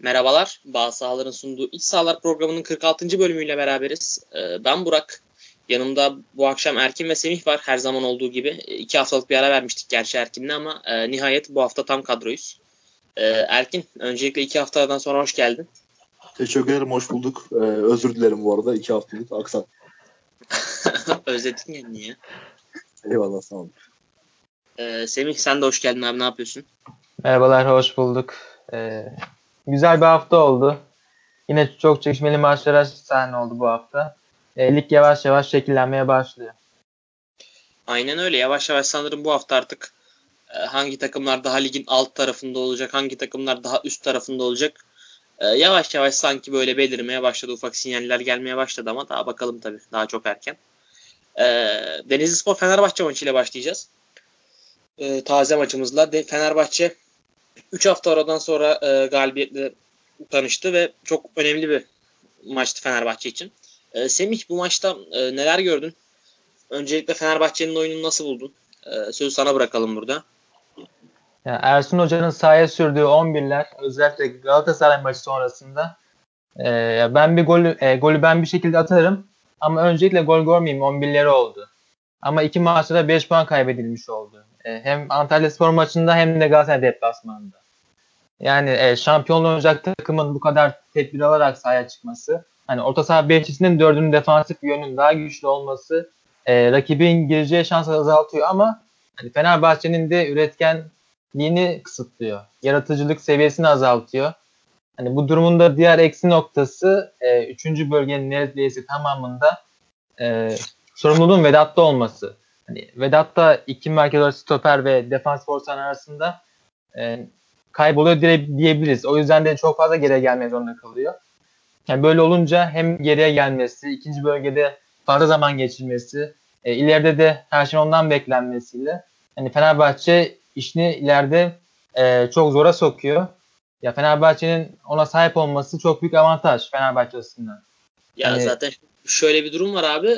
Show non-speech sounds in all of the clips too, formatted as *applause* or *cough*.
Merhabalar, Bağ Sahaların sunduğu İç Sahalar programının 46. bölümüyle beraberiz. Ee, ben Burak. Yanımda bu akşam Erkin ve Semih var her zaman olduğu gibi. İki haftalık bir ara vermiştik gerçi Erkin'le ama e, nihayet bu hafta tam kadroyuz. Ee, Erkin, öncelikle iki haftadan sonra hoş geldin. Teşekkür ederim, hoş bulduk. Ee, özür dilerim bu arada iki haftalık aksan. *laughs* Özledin ya niye? Eyvallah sağ olun. Ee, Semih sen de hoş geldin abi ne yapıyorsun? Merhabalar, hoş bulduk. Ee, güzel bir hafta oldu. Yine çok çekişmeli maçlara sahne oldu bu hafta. E, lig yavaş yavaş şekillenmeye başlıyor. Aynen öyle. Yavaş yavaş sanırım bu hafta artık e, hangi takımlar daha ligin alt tarafında olacak, hangi takımlar daha üst tarafında olacak. E, yavaş yavaş sanki böyle belirmeye başladı. Ufak sinyaller gelmeye başladı ama daha bakalım tabii. Daha çok erken. E, Denizli Spor Fenerbahçe maçıyla başlayacağız. E, taze maçımızla. De, Fenerbahçe 3 hafta aradan sonra e, galibiyetle tanıştı ve çok önemli bir maçtı Fenerbahçe için. E, Semih bu maçta e, neler gördün? Öncelikle Fenerbahçe'nin oyununu nasıl buldun? E, sözü sana bırakalım burada. Yani Ersun Hoca'nın sahaya sürdüğü 11'ler özellikle Galatasaray maçı sonrasında e, ben bir gol e, golü ben bir şekilde atarım ama öncelikle gol görmeyeyim 11'leri oldu. Ama iki maçta da 5 puan kaybedilmiş oldu. E, hem Antalya Spor maçında hem de Galatasaray deplasmanında. Yani e, şampiyonluğu olacak takımın bu kadar tedbir alarak sahaya çıkması, hani orta saha beşlisinin dördünün defansif yönünün daha güçlü olması e, rakibin gireceği şansı azaltıyor ama hani Fenerbahçe'nin de üretkenliğini kısıtlıyor. Yaratıcılık seviyesini azaltıyor. Hani bu durumun da diğer eksi noktası e, üçüncü bölgenin neredeyse tamamında e, sorumluluğun Vedat'ta olması. Hani Vedat'ta iki merkez stoper ve defans forsan arasında e, kayboluyor diyebiliriz. O yüzden de çok fazla geriye gelmeye zorunda kalıyor. Yani böyle olunca hem geriye gelmesi, ikinci bölgede fazla zaman geçirmesi, e, ileride de her şey ondan beklenmesiyle hani Fenerbahçe işini ileride e, çok zora sokuyor. Ya Fenerbahçe'nin ona sahip olması çok büyük avantaj Fenerbahçe açısından. Ya yani, zaten şöyle bir durum var abi.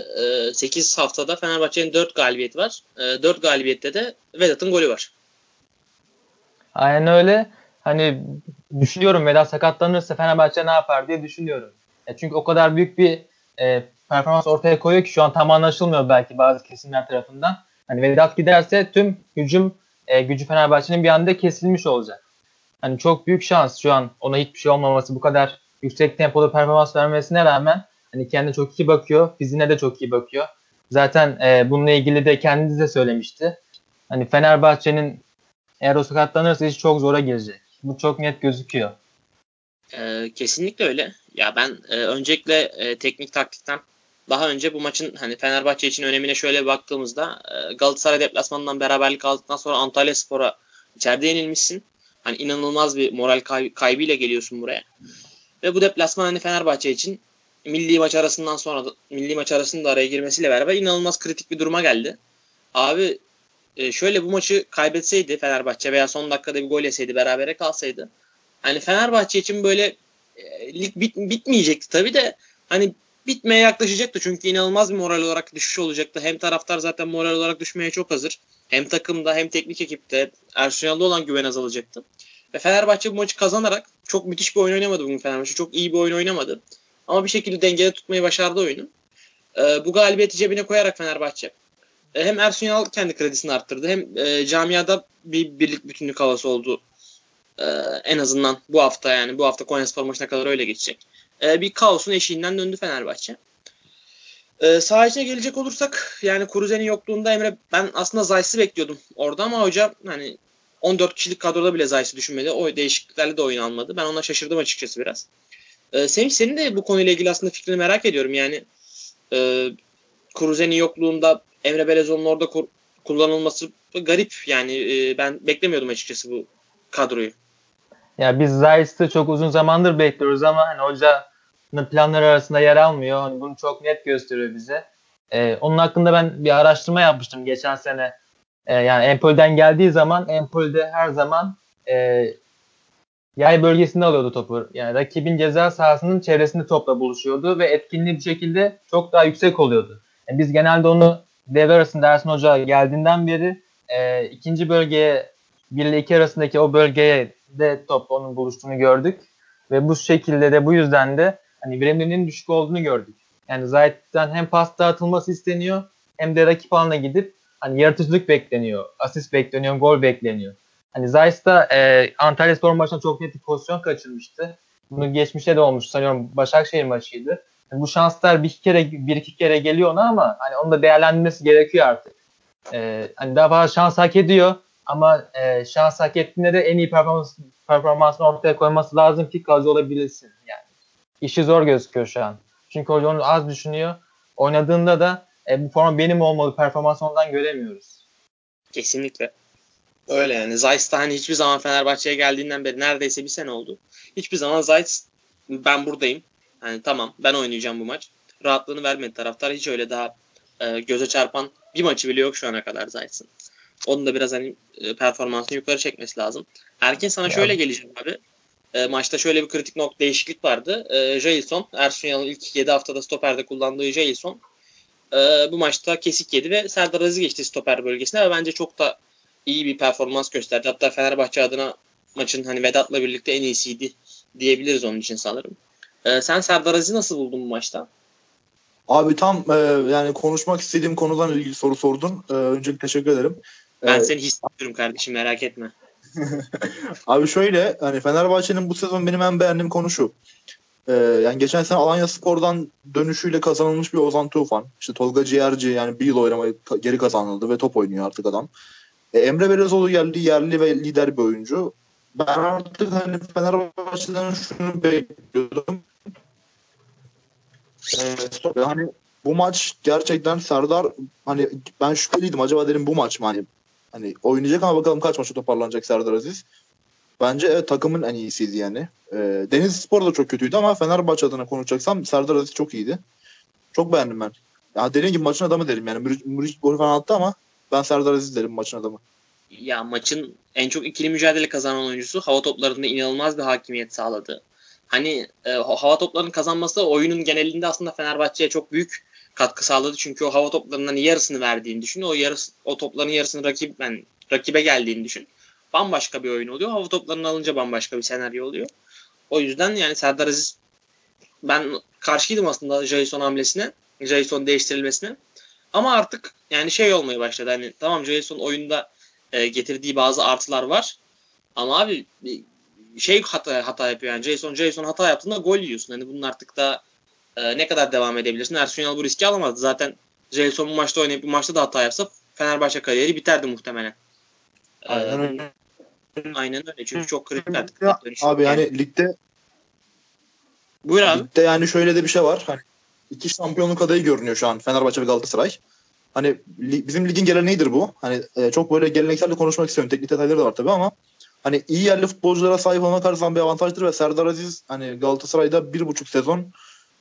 8 e, haftada Fenerbahçe'nin 4 galibiyeti var. 4 e, galibiyette de Vedat'ın golü var. Aynen öyle. Hani düşünüyorum Vedat sakatlanırsa Fenerbahçe ne yapar diye düşünüyorum. Ya çünkü o kadar büyük bir e, performans ortaya koyuyor ki şu an tam anlaşılmıyor belki bazı kesimler tarafından. Hani Vedat giderse tüm hücum e, gücü Fenerbahçe'nin bir anda kesilmiş olacak. Hani çok büyük şans şu an ona hiçbir şey olmaması bu kadar yüksek tempoda performans vermesine rağmen hani kendine çok iyi bakıyor. Fiziğine de çok iyi bakıyor. Zaten e, bununla ilgili de kendisi de söylemişti. Hani Fenerbahçe'nin eğer o sakatlanırsa iş çok zora girecek. Bu çok net gözüküyor. Ee, kesinlikle öyle. Ya ben e, öncelikle e, teknik taktikten daha önce bu maçın hani Fenerbahçe için önemine şöyle baktığımızda e, Galatasaray deplasmanından beraberlik aldıktan sonra Antalya Spor'a içeride yenilmişsin. Hani inanılmaz bir moral kay- kaybıyla geliyorsun buraya. Ve bu deplasman hani Fenerbahçe için milli maç arasından sonra milli maç arasında araya girmesiyle beraber inanılmaz kritik bir duruma geldi. Abi e, şöyle bu maçı kaybetseydi Fenerbahçe veya son dakikada bir gol yeseydi berabere kalsaydı hani Fenerbahçe için böyle e, lig bit, bitmeyecekti tabii de hani bitmeye yaklaşacaktı çünkü inanılmaz bir moral olarak düşüş olacaktı. Hem taraftar zaten moral olarak düşmeye çok hazır. Hem takımda hem teknik ekipte Ersun olan güven azalacaktı. Ve Fenerbahçe bu maçı kazanarak çok müthiş bir oyun oynamadı bugün Fenerbahçe. Çok iyi bir oyun oynamadı. Ama bir şekilde dengede tutmayı başardı oyunu. E, bu galibiyeti cebine koyarak Fenerbahçe e, hem Ersun Yanal kendi kredisini arttırdı hem e, camiada bir birlik bütünlük havası oldu. E, en azından bu hafta yani bu hafta Konyaspor maçına kadar öyle geçecek. E, bir kaosun eşiğinden döndü Fenerbahçe. E, saha içine gelecek olursak yani Kuruzen'in yokluğunda Emre ben aslında Zayt'sı bekliyordum orada ama hoca hani 14 kişilik kadroda bile Zayt'sı düşünmedi. O değişikliklerle de oyun almadı. Ben ona şaşırdım açıkçası biraz. E, Semih senin de bu konuyla ilgili aslında fikrini merak ediyorum. Yani e, Kuruzen'in yokluğunda Emre Belezoğlu'nun orada kullanılması garip. Yani e, ben beklemiyordum açıkçası bu kadroyu. Ya biz Zayt'ı çok uzun zamandır bekliyoruz ama hani hocanın planları arasında yer almıyor. Hani bunu çok net gösteriyor bize. Ee, onun hakkında ben bir araştırma yapmıştım geçen sene. Ee, yani Empoli'den geldiği zaman Empoli'de her zaman e, yay bölgesinde alıyordu topu. Yani rakibin ceza sahasının çevresinde topla buluşuyordu ve etkinliği bir şekilde çok daha yüksek oluyordu. Yani biz genelde onu devre arasında Ersin Hoca geldiğinden beri e, ikinci bölgeye 1 ile 2 arasındaki o bölgeye de top onun buluştuğunu gördük. Ve bu şekilde de bu yüzden de hani verimliliğinin düşük olduğunu gördük. Yani Zayt'ten hem pas dağıtılması isteniyor hem de rakip alana gidip hani yaratıcılık bekleniyor, asist bekleniyor, gol bekleniyor. Hani Zayt da e, Antalya Spor maçında çok net bir pozisyon kaçırmıştı. Bunu geçmişte de olmuş sanıyorum Başakşehir maçıydı. Yani bu şanslar bir iki kere bir iki kere geliyor ona ama hani onu da değerlendirmesi gerekiyor artık. E, hani daha fazla şans hak ediyor ama e, şans hak ettiğinde de en iyi performans, performansını ortaya koyması lazım ki kalıcı olabilsin. Yani işi zor gözüküyor şu an. Çünkü hoca onu az düşünüyor. Oynadığında da e, bu forma benim olmalı performans ondan göremiyoruz. Kesinlikle. Öyle yani. Zayt da hani hiçbir zaman Fenerbahçe'ye geldiğinden beri neredeyse bir sene oldu. Hiçbir zaman Zayt ben buradayım. Hani tamam ben oynayacağım bu maç. Rahatlığını vermedi taraftar. Hiç öyle daha e, göze çarpan bir maçı bile yok şu ana kadar Zayt'sın. Onun da biraz hani e, performansını yukarı çekmesi lazım. Erken sana ya. şöyle geleceğim abi. E, maçta şöyle bir kritik nokta değişiklik vardı. E, Jailson, Ersun Yanal'ın ilk 7 haftada stoperde kullandığı Jailson e, bu maçta kesik yedi ve Serdar Aziz geçti stoper bölgesine ve bence çok da iyi bir performans gösterdi. Hatta Fenerbahçe adına maçın hani Vedat'la birlikte en iyisiydi diyebiliriz onun için sanırım. E, sen Serdar Aziz'i nasıl buldun bu maçta? Abi tam e, yani konuşmak istediğim konudan ilgili soru sordun. E, öncelikle teşekkür ederim. Ben ee, seni hissediyorum kardeşim merak etme. *laughs* Abi şöyle hani Fenerbahçe'nin bu sezon benim en beğendiğim konu şu. Ee, yani geçen sene Alanya Spor'dan dönüşüyle kazanılmış bir Ozan Tufan. İşte Tolga Ciğerci yani bir yıl oynamayı geri kazanıldı ve top oynuyor artık adam. E, Emre Belezoğlu geldi yerli ve lider bir oyuncu. Ben artık hani Fenerbahçe'den şunu bekliyordum. Ee, hani bu maç gerçekten Serdar hani ben şüpheliydim acaba dedim bu maç mı hani hani oynayacak ama bakalım kaç maçta toparlanacak Serdar Aziz. Bence evet, takımın en iyisiydi yani. E, Deniz Spor da çok kötüydü ama Fenerbahçe adına konuşacaksam Serdar Aziz çok iyiydi. Çok beğendim ben. Ya dediğim gibi maçın adamı derim yani. Muric gol falan attı ama ben Serdar Aziz derim maçın adamı. Ya maçın en çok ikili mücadele kazanan oyuncusu hava toplarında inanılmaz bir hakimiyet sağladı. Hani e, hava toplarının kazanması oyunun genelinde aslında Fenerbahçe'ye çok büyük katkı sağladı. Çünkü o hava toplarından yarısını verdiğini düşün. O yarısı, o topların yarısını rakip yani rakibe geldiğini düşün bambaşka bir oyun oluyor. Hava toplarını alınca bambaşka bir senaryo oluyor. O yüzden yani Serdar Aziz ben karşıydım aslında Jason hamlesine. Jason değiştirilmesine. Ama artık yani şey olmaya başladı. Hani tamam Jason oyunda e, getirdiği bazı artılar var. Ama abi şey hata, hata yapıyor yani. Jason Jason hata yaptığında gol yiyorsun. Hani bunun artık da e, ne kadar devam edebilirsin? Ersun Yanal bu riski alamazdı. Zaten Jason bu maçta oynayıp bu maçta da hata yapsa Fenerbahçe kariyeri biterdi muhtemelen. Aynen öyle. Aynen öyle. Çünkü çok kritik artık. Abi yani, yani ligde Buyur abi. Ligde yani şöyle de bir şey var. Hani iki şampiyonluk adayı görünüyor şu an Fenerbahçe ve Galatasaray. Hani li, bizim ligin geleneğidir bu. Hani e, çok böyle geleneksel de konuşmak istiyorum. Teknik detayları da var tabii ama hani iyi yerli futbolculara sahip olmak her zaman bir avantajdır ve Serdar Aziz hani Galatasaray'da bir buçuk sezon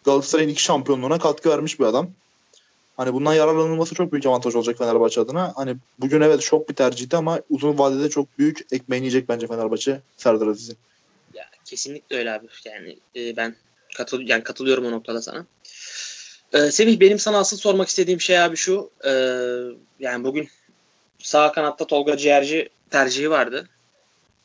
Galatasaray'ın iki şampiyonluğuna katkı vermiş bir adam. Hani bundan yararlanılması çok büyük avantaj olacak Fenerbahçe adına. Hani bugün evet şok bir tercihti ama uzun vadede çok büyük ekmeğini yiyecek bence Fenerbahçe Serdar Aziz'in. Ya kesinlikle öyle abi. Yani e, ben katıl yani katılıyorum o noktada sana. Ee, Semih benim sana asıl sormak istediğim şey abi şu. E, yani bugün sağ kanatta Tolga Ciğerci tercihi vardı.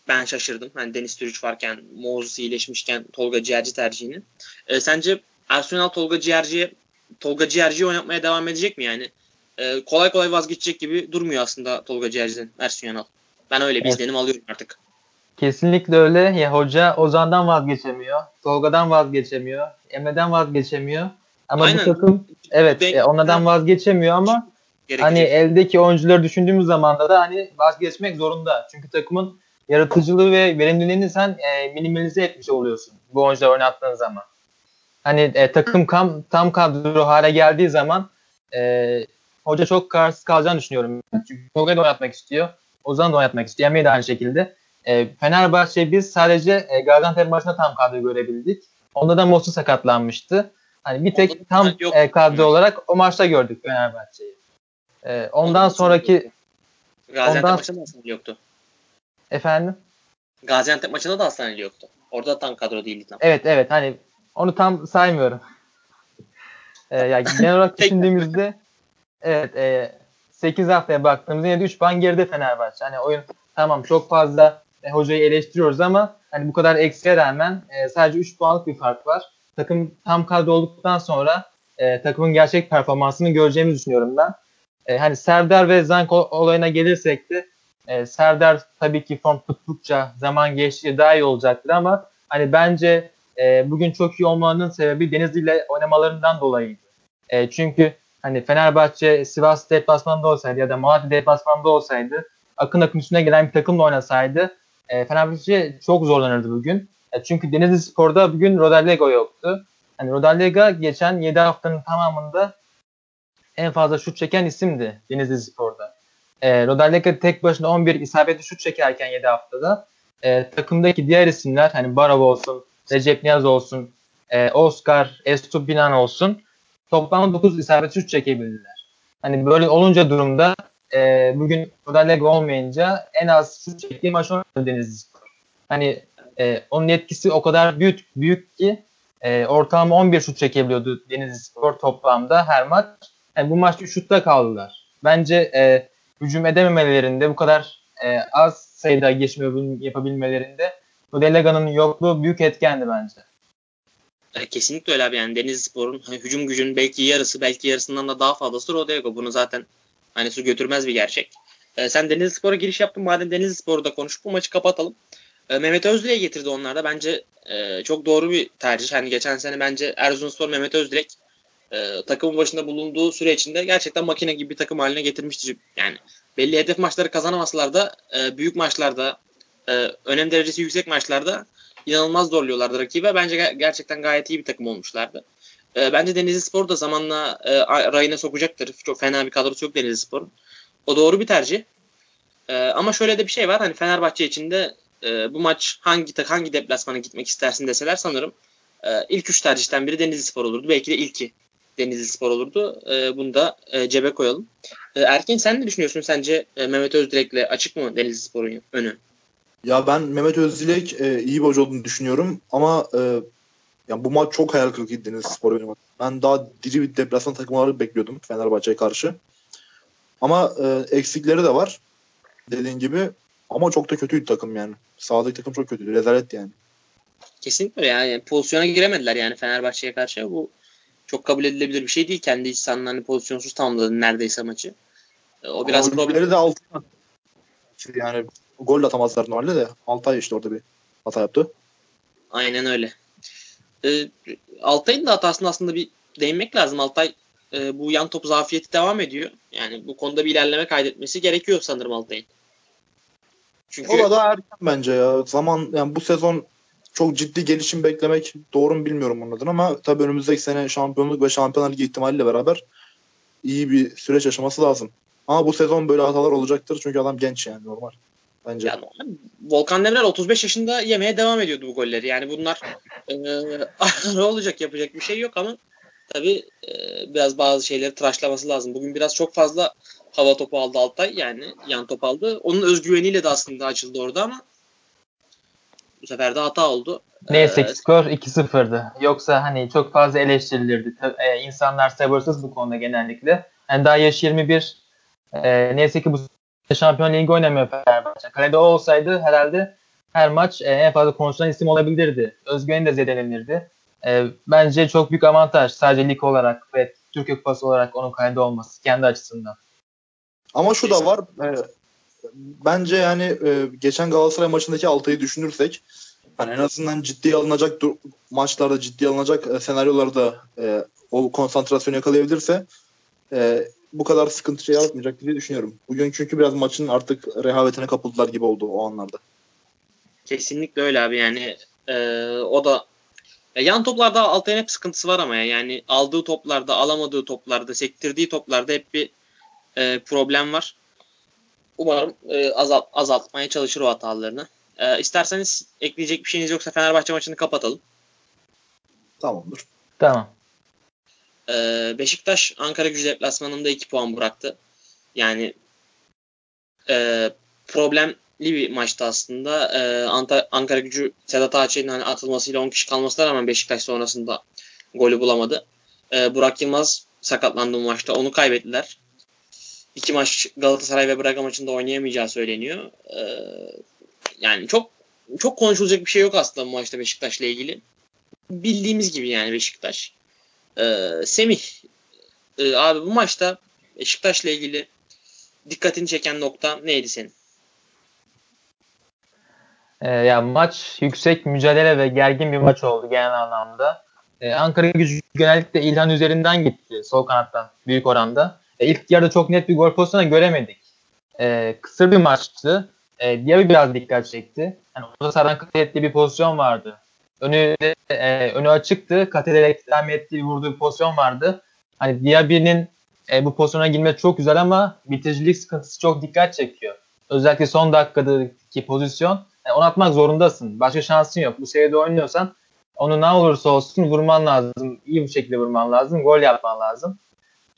Ben şaşırdım. Hani Deniz Türüç varken, Moses iyileşmişken Tolga Ciğerci tercihini. E, sence Arsenal Tolga Ciğerci'ye Tolga Ciğerci oynatmaya devam edecek mi yani? Ee, kolay kolay vazgeçecek gibi durmuyor aslında Tolga Ciğerci'den Ersun Yanal. Ben öyle bir evet. izlenim alıyorum artık. Kesinlikle öyle. Ya hoca Ozan'dan vazgeçemiyor. Tolga'dan vazgeçemiyor. Emre'den vazgeçemiyor. Ama Aynen. bu takım evet ben, e, onlardan vazgeçemiyor ama gerekecek. hani eldeki oyuncuları düşündüğümüz zaman da hani vazgeçmek zorunda. Çünkü takımın yaratıcılığı ve verimliliğini sen e, minimalize etmiş oluyorsun bu oyuncuları oynattığın zaman hani e, takım kam, tam kadro hale geldiği zaman e, hoca çok kararsız kalacağını düşünüyorum. Çünkü Tolga'yı da oynatmak istiyor. Ozan'ı da oynatmak istiyor. Emre'yi de aynı şekilde. E, Fenerbahçe biz sadece e, Gaziantep maçında tam kadro görebildik. Onda da Mosu sakatlanmıştı. Hani bir tek tam e, kadro olarak o maçta gördük Fenerbahçe'yi. E, ondan sonraki Gaziantep ondan... maçında da Hasaneli yoktu. Efendim? Gaziantep maçında da Hasaneli yoktu. Orada da tam kadro değildi tam. Evet evet hani onu tam saymıyorum. Ee, yani *laughs* genel olarak düşündüğümüzde evet e, 8 haftaya baktığımızda yine de 3 puan geride Fenerbahçe. Hani oyun tamam çok fazla e, hocayı eleştiriyoruz ama hani bu kadar eksiğe rağmen e, sadece 3 puanlık bir fark var. Takım tam kadro olduktan sonra e, takımın gerçek performansını göreceğimizi düşünüyorum ben. E, hani Serdar ve Zank olayına gelirsek de e, Serdar tabii ki form tuttukça zaman geçtikçe daha iyi olacaktır ama hani bence e, bugün çok iyi olmanın sebebi Denizli ile oynamalarından dolayıydı. E, çünkü hani Fenerbahçe Sivas deplasmanında olsaydı ya da Malatya deplasmanında olsaydı akın akın üstüne gelen bir takımla oynasaydı e, Fenerbahçe çok zorlanırdı bugün. E, çünkü Denizli Spor'da bugün Rodallega yoktu. Hani Rodallega geçen 7 haftanın tamamında en fazla şut çeken isimdi Denizli Spor'da. E, Rodallega tek başına 11 isabetli şut çekerken 7 haftada e, takımdaki diğer isimler hani Barov olsun, Recep Niyaz olsun, e, Oscar, Estupinan olsun toplam 9 isabetli şut çekebildiler. Hani böyle olunca durumda e, bugün Rodallega olmayınca en az şut çektiği maç oynadı Denizli Spor. Hani e, onun etkisi o kadar büyük büyük ki e, ortalama 11 şut çekebiliyordu Denizli Spor toplamda her maç. Yani bu maçta şutta kaldılar. Bence e, hücum edememelerinde bu kadar e, az sayıda geçme yapabilmelerinde Rodelega'nın yokluğu büyük etkendi bence. E, kesinlikle öyle abi yani Denizli Spor'un hani hücum gücünün belki yarısı belki yarısından da daha fazlası Rodega. Bunu zaten hani su götürmez bir gerçek. E, sen Denizli Spor'a giriş yaptın. Madem Denizli Spor'u da konuşup bu maçı kapatalım. E, Mehmet Özdilek'i getirdi onlar da. Bence e, çok doğru bir tercih. Hani geçen sene bence Erzurumspor Mehmet Özdilek e, takımın başında bulunduğu süre içinde gerçekten makine gibi bir takım haline getirmiştir. Yani belli hedef maçları kazanamasalar da e, büyük maçlarda e, önem derecesi yüksek maçlarda inanılmaz zorluyorlardı rakibe. Bence gerçekten gayet iyi bir takım olmuşlardı. E, bence Denizli Spor da zamanla e, rayına sokacaktır. Çok fena bir kadrosu yok Denizli Spor'un. O doğru bir tercih. E, ama şöyle de bir şey var. Hani Fenerbahçe içinde e, bu maç hangi hangi deplasmana gitmek istersin deseler sanırım e, ilk üç tercihten biri Denizli Spor olurdu. Belki de ilki Denizli Spor olurdu. E, bunu da e, cebe koyalım. E, Erkin sen ne düşünüyorsun? Sence e, Mehmet Özdirek'le açık mı Denizli Spor'un önü? Ya ben Mehmet Özdilek e, iyi bir hoca olduğunu düşünüyorum ama e, yani bu maç çok hayal kırıklığıydı Denizli Spor oynamak. Ben daha diri bir deplasman takımları bekliyordum Fenerbahçe'ye karşı. Ama e, eksikleri de var dediğin gibi. Ama çok da kötüydü takım yani. Sağdaki takım çok kötüydü. Rezalet yani. Kesinlikle yani pozisyona giremediler yani Fenerbahçe'ye karşı. Bu çok kabul edilebilir bir şey değil. Kendi iç sahanlarını pozisyonsuz tamamladı neredeyse maçı. E, o biraz Ama problem. de altına yani gol atamazlar normalde de Altay işte orada bir hata yaptı. Aynen öyle. Ee, Altay'ın da hatasını aslında bir değinmek lazım. Altay e, bu yan top zafiyeti devam ediyor. Yani bu konuda bir ilerleme kaydetmesi gerekiyor sanırım Altay'ın. Çünkü o da erken bence ya. Zaman yani bu sezon çok ciddi gelişim beklemek doğru mu bilmiyorum onun adına ama tabii önümüzdeki sene şampiyonluk ve şampiyonlar ligi ihtimaliyle beraber iyi bir süreç yaşaması lazım. Ama bu sezon böyle hatalar olacaktır çünkü adam genç yani normal. Bence. Ya, Volkan Demirel 35 yaşında yemeye devam ediyordu bu golleri. Yani bunlar e, *laughs* ne olacak yapacak bir şey yok ama tabii e, biraz bazı şeyleri tıraşlaması lazım. Bugün biraz çok fazla hava topu aldı Altay yani yan top aldı. Onun özgüveniyle de aslında açıldı orada ama bu sefer de hata oldu. Neyse ee, skor 2-0'dı. Yoksa hani çok fazla eleştirilirdi. Ee, insanlar sabırsız bu konuda genellikle. Yani daha yaş 21. Ee, neyse ki bu Şampiyon Ligi oynamıyor Fenerbahçe. Kalede o olsaydı herhalde her maç e, en fazla konuşulan isim olabilirdi. Özgüveni de zedelenirdi. E, bence çok büyük avantaj sadece lig olarak ve Türkiye Kupası olarak onun kalede olması kendi açısından. Ama şu da var. E, bence yani e, geçen Galatasaray maçındaki Altay'ı düşünürsek hani en azından ciddi alınacak maçlarda ciddi alınacak e, senaryolarda e, o konsantrasyonu yakalayabilirse e, bu kadar sıkıntı şey yaratmayacak diye düşünüyorum. Bugün çünkü biraz maçın artık rehavetine kapıldılar gibi oldu o anlarda. Kesinlikle öyle abi yani e, o da ya yan toplarda Altay'ın hep sıkıntısı var ama ya. yani aldığı toplarda, alamadığı toplarda, sektirdiği toplarda hep bir e, problem var. Umarım e, azalt, azaltmaya çalışır o hatalarını. E, isterseniz ekleyecek bir şeyiniz yoksa Fenerbahçe maçını kapatalım. Tamamdır. Tamam. E, Beşiktaş Ankara gücü deplasmanında 2 puan bıraktı. Yani e, problemli bir maçtı aslında. E, Ankara gücü Sedat Ağaçay'ın hani atılmasıyla 10 kişi kalmasına rağmen Beşiktaş sonrasında golü bulamadı. E, Burak Yılmaz sakatlandı bu maçta. Onu kaybettiler. İki maç Galatasaray ve Braga maçında oynayamayacağı söyleniyor. E, yani çok çok konuşulacak bir şey yok aslında bu maçta Beşiktaş'la ilgili. Bildiğimiz gibi yani Beşiktaş. Ee, Semih e, abi bu maçta Beşiktaş'la ilgili dikkatini çeken nokta neydi senin? Ee, ya maç yüksek mücadele ve gergin bir maç oldu genel anlamda. Ee, Ankara gücü genellikle İlhan üzerinden gitti sol kanattan büyük oranda. Ee, ilk yarıda çok net bir gol pozisyonu göremedik. Ee, kısır bir maçtı. Ee, Diaby biraz dikkat çekti. Yani orada saran kat ettiği bir pozisyon vardı. Önü, e, önü açıktı. Kat ederek devam ettiği vurduğu bir pozisyon vardı. Hani Diaby'nin e, bu pozisyona girmesi çok güzel ama bitiricilik sıkıntısı çok dikkat çekiyor. Özellikle son dakikadaki pozisyon yani onu atmak zorundasın. Başka şansın yok. Bu seviyede oynuyorsan onu ne olursa olsun vurman lazım. İyi bir şekilde vurman lazım. Gol yapman lazım.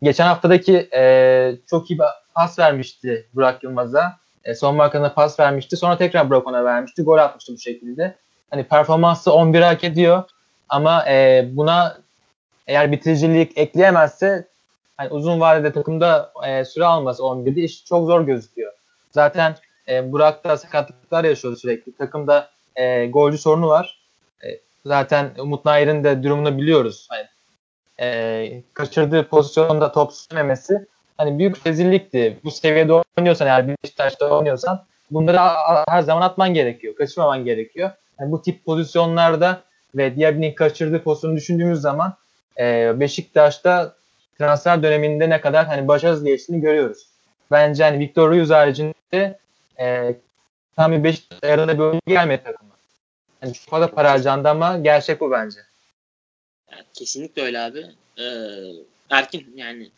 Geçen haftadaki e, çok iyi pas vermişti Burak Yılmaz'a. E, son markana pas vermişti. Sonra tekrar Burak ona vermişti. Gol atmıştı bu şekilde. Hani performansı 11 hak ediyor. Ama e, buna eğer bitiricilik ekleyemezse hani uzun vadede takımda e, süre alması 11'de iş çok zor gözüküyor. Zaten e, Burak da sakatlıklar yaşıyor sürekli. Takımda e, golcü sorunu var. E, zaten Umut Nair'in de durumunu biliyoruz. Hani, e, kaçırdığı pozisyonda top sürmemesi hani büyük rezillikti. Bu seviyede oynuyorsan eğer Beşiktaş'ta oynuyorsan bunları her zaman atman gerekiyor. Kaçırmaman gerekiyor. Yani bu tip pozisyonlarda ve Diaby'nin kaçırdığı pozisyonu düşündüğümüz zaman e, Beşiktaş'ta transfer döneminde ne kadar hani başarısız geçtiğini görüyoruz. Bence hani Victor Ruiz haricinde e, tam bir Beşiktaş ayarında bir oyuncu gelmedi takıma. Yani çok fazla para harcandı ama gerçek bu bence. Yani kesinlikle öyle abi. Ee, Erkin yani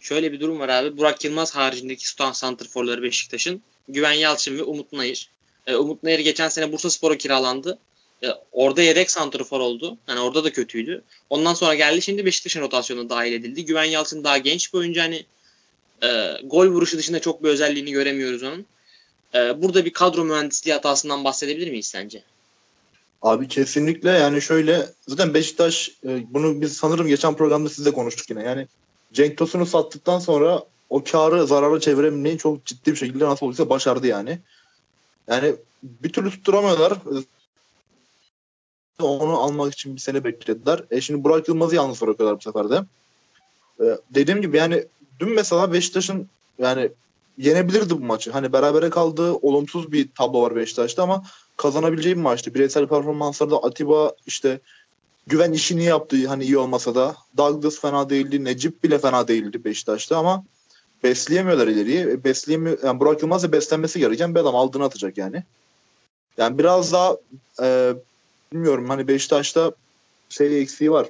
şöyle bir durum var abi. Burak Yılmaz haricindeki Sultan Santrforları Beşiktaş'ın Güven Yalçın ve Umut Nayır. Ee, Umut Nayır geçen sene Bursa Spor'a kiralandı. Ee, orada yedek santrfor oldu. Yani orada da kötüydü. Ondan sonra geldi şimdi Beşiktaş'ın rotasyonuna dahil edildi. Güven Yalçın daha genç bir oyuncu. Hani e, gol vuruşu dışında çok bir özelliğini göremiyoruz onun. E, burada bir kadro mühendisliği hatasından bahsedebilir miyiz sence? Abi kesinlikle yani şöyle zaten Beşiktaş e, bunu biz sanırım geçen programda sizle konuştuk yine. Yani Cenk Tosun'u sattıktan sonra o karı zararı çevirememeyi çok ciddi bir şekilde nasıl olursa başardı yani. Yani bir türlü tutturamıyorlar. Onu almak için bir sene beklediler. E şimdi Burak Yılmaz'ı yalnız bırakıyorlar bu sefer de. E, dediğim gibi yani dün mesela Beşiktaş'ın yani yenebilirdi bu maçı. Hani berabere kaldığı olumsuz bir tablo var Beşiktaş'ta ama kazanabileceği bir maçtı. Bireysel performanslarda Atiba işte güven işini yaptı hani iyi olmasa da. Douglas fena değildi. Necip bile fena değildi Beşiktaş'ta ama besleyemiyorlar ileriyi. E, besleyemiyor, yani Burak Yılmaz da beslenmesi gereken bir adam aldığını atacak yani. Yani biraz daha e, bilmiyorum hani Beşiktaş'ta şey eksiği var.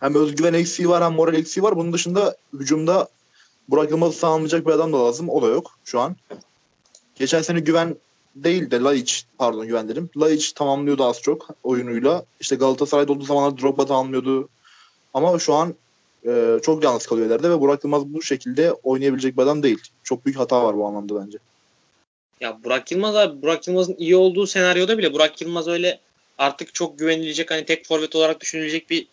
Hem özgüven eksiği var hem moral eksiği var. Bunun dışında hücumda Burak Yılmaz'ı sağlamayacak bir adam da lazım. O da yok şu an. Geçen sene güven değil de Laiç pardon güven dedim. Laiç tamamlıyordu az çok oyunuyla. İşte Galatasaray'da olduğu zamanlar Drogba tamamlıyordu. Ama şu an e, çok yalnız kalıyor ileride ve Burak Yılmaz bu şekilde oynayabilecek bir adam değil. Çok büyük hata var bu anlamda bence. Ya Burak Yılmaz abi Burak Yılmaz'ın iyi olduğu senaryoda bile Burak Yılmaz öyle artık çok güvenilecek hani tek forvet olarak düşünülecek bir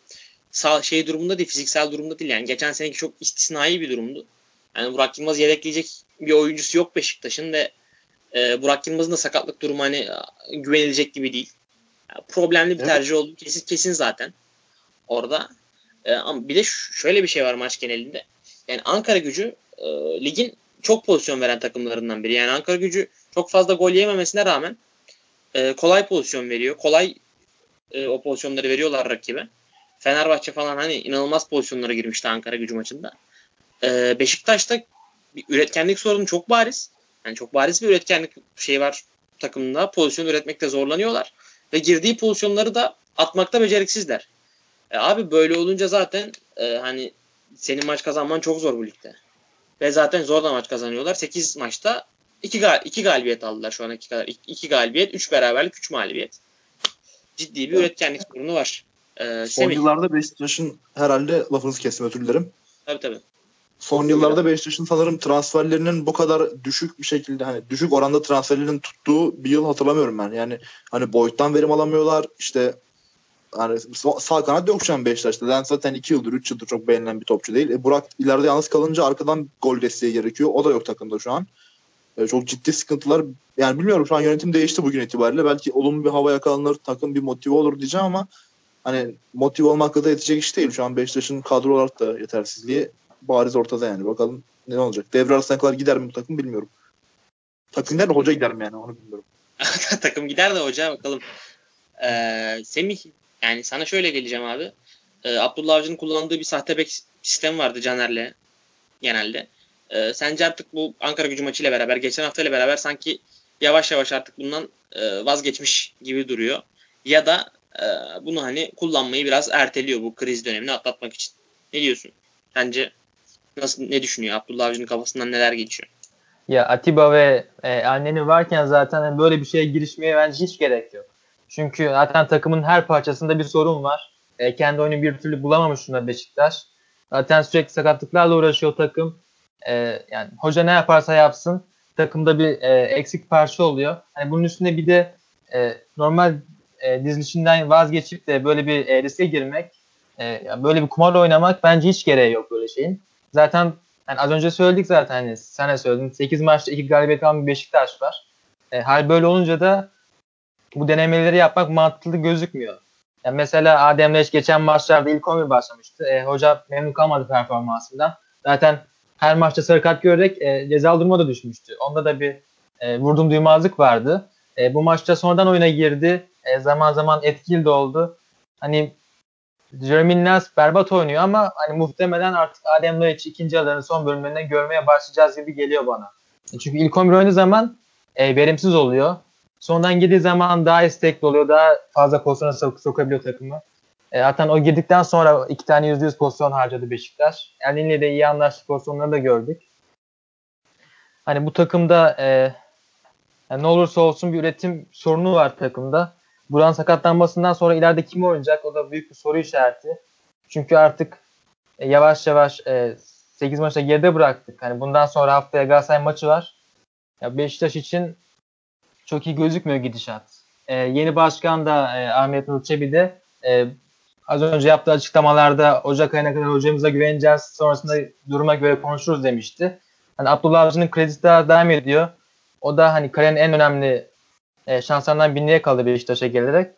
sağ, şey durumunda değil fiziksel durumda değil yani geçen seneki çok istisnai bir durumdu. Yani Burak Yılmaz yedekleyecek bir oyuncusu yok Beşiktaş'ın ve e, Burak Yılmaz'ın da sakatlık durumu hani güvenilecek gibi değil. Yani problemli bir evet. tercih oldu kesin kesin zaten orada. E, ama bir de şöyle bir şey var maç genelinde. Yani Ankara Gücü e, ligin çok pozisyon veren takımlarından biri. Yani Ankara Gücü çok fazla gol yememesine rağmen e, kolay pozisyon veriyor. Kolay e, o pozisyonları veriyorlar rakibe. Fenerbahçe falan hani inanılmaz pozisyonlara girmişti Ankara Gücü maçında. E, Beşiktaş'ta bir üretkenlik sorunu çok bariz. Yani çok bariz bir üretkenlik şey var takımında. Pozisyon üretmekte zorlanıyorlar. Ve girdiği pozisyonları da atmakta beceriksizler. E, abi böyle olunca zaten e, hani senin maç kazanman çok zor bu ligde. Ve zaten zor da maç kazanıyorlar. 8 maçta 2 gal iki galibiyet aldılar şu ana kadar. 2 galibiyet, 3 beraberlik, 3 mağlubiyet. Ciddi bir evet. üretkenlik sorunu var. Ee, Son Semih. yıllarda Beşiktaş'ın herhalde lafınızı kestim özür dilerim. Tabii tabii. Son yıllarda Beşiktaş'ın sanırım transferlerinin bu kadar düşük bir şekilde hani düşük oranda transferlerin tuttuğu bir yıl hatırlamıyorum ben. Yani hani boyuttan verim alamıyorlar. İşte hani sağ kanat yok şu an Beşiktaş'ta. Yani zaten 2 yıldır 3 yıldır çok beğenilen bir topçu değil. E Burak ileride yalnız kalınca arkadan gol desteği gerekiyor. O da yok takımda şu an. E, çok ciddi sıkıntılar. Yani bilmiyorum şu an yönetim değişti bugün itibariyle. Belki olumlu bir hava yakalanır, takım bir motive olur diyeceğim ama hani motive olmakla da yetecek iş değil. Şu an Beşiktaş'ın kadro olarak da yetersizliği bariz ortada yani. Bakalım ne olacak. Devre arasına kadar gider mi bu takım bilmiyorum. Takım gider de hoca gider mi yani onu bilmiyorum. *laughs* takım gider de hoca bakalım. Ee, Semih yani sana şöyle geleceğim abi. Ee, Abdullah Avcı'nın kullandığı bir sahte bek sistemi vardı Caner'le genelde. Ee, sence artık bu Ankara gücü maçıyla beraber geçen haftayla beraber sanki yavaş yavaş artık bundan e, vazgeçmiş gibi duruyor. Ya da e, bunu hani kullanmayı biraz erteliyor bu kriz dönemini atlatmak için. Ne diyorsun? Sence nasıl ne düşünüyor? Abdullah Avcı'nın kafasından neler geçiyor? Ya Atiba ve e, anneni varken zaten hani böyle bir şeye girişmeye bence hiç gerek yok. Çünkü zaten takımın her parçasında bir sorun var. E, kendi oyunu bir türlü bulamamış şuna Beşiktaş. Zaten sürekli sakatlıklarla uğraşıyor takım. E, yani hoca ne yaparsa yapsın takımda bir e, eksik parça oluyor. Hani bunun üstüne bir de e, normal e, dizilişinden vazgeçip de böyle bir e, riske girmek, e, böyle bir kumar oynamak bence hiç gereği yok böyle şeyin. Zaten yani az önce söyledik zaten hani sen de söyledin. 8 maçta 2 galibiyet alan bir Beşiktaş var. E, hal böyle olunca da bu denemeleri yapmak mantıklı gözükmüyor. Yani mesela Adem Leş geçen maçlarda ilk 11 başlamıştı. E, hoca memnun kalmadı performansından. Zaten her maçta sarı kart görerek e, cezalı duruma da düşmüştü. Onda da bir e, vurdum duymazlık vardı. E, bu maçta sonradan oyuna girdi. E, zaman zaman etkili de oldu. Hani Jeremy Nance berbat oynuyor ama hani muhtemelen artık Adem Laiç ikinci yarıların son bölümlerinde görmeye başlayacağız gibi geliyor bana. E, çünkü ilk 11 oynadığı zaman e, verimsiz oluyor. Sondan girdiği zaman daha istekli oluyor. Daha fazla pozisyona sok- sokabiliyor takımı. E, zaten o girdikten sonra iki tane %100 pozisyon harcadı Beşiktaş. Erlin'le de iyi anlaştık pozisyonları da gördük. Hani bu takımda e, yani ne olursa olsun bir üretim sorunu var takımda. Buran sakatlanmasından sonra ileride kim oynayacak o da büyük bir soru işareti. Çünkü artık e, yavaş yavaş e, 8 maçta geride bıraktık. Hani bundan sonra haftaya Galatasaray maçı var. Ya Beşiktaş için çok iyi gözükmüyor gidişat. E, yeni başkan da e, Ahmet Nur Çebi de e, az önce yaptığı açıklamalarda Ocak ayına kadar hocamıza güveneceğiz. Sonrasında duruma göre konuşuruz demişti. Hani Abdullah Avcı'nın kredisi daha devam ediyor. O da hani kariyerin en önemli e, şanslarından birine kaldı Beşiktaş'a gelerek.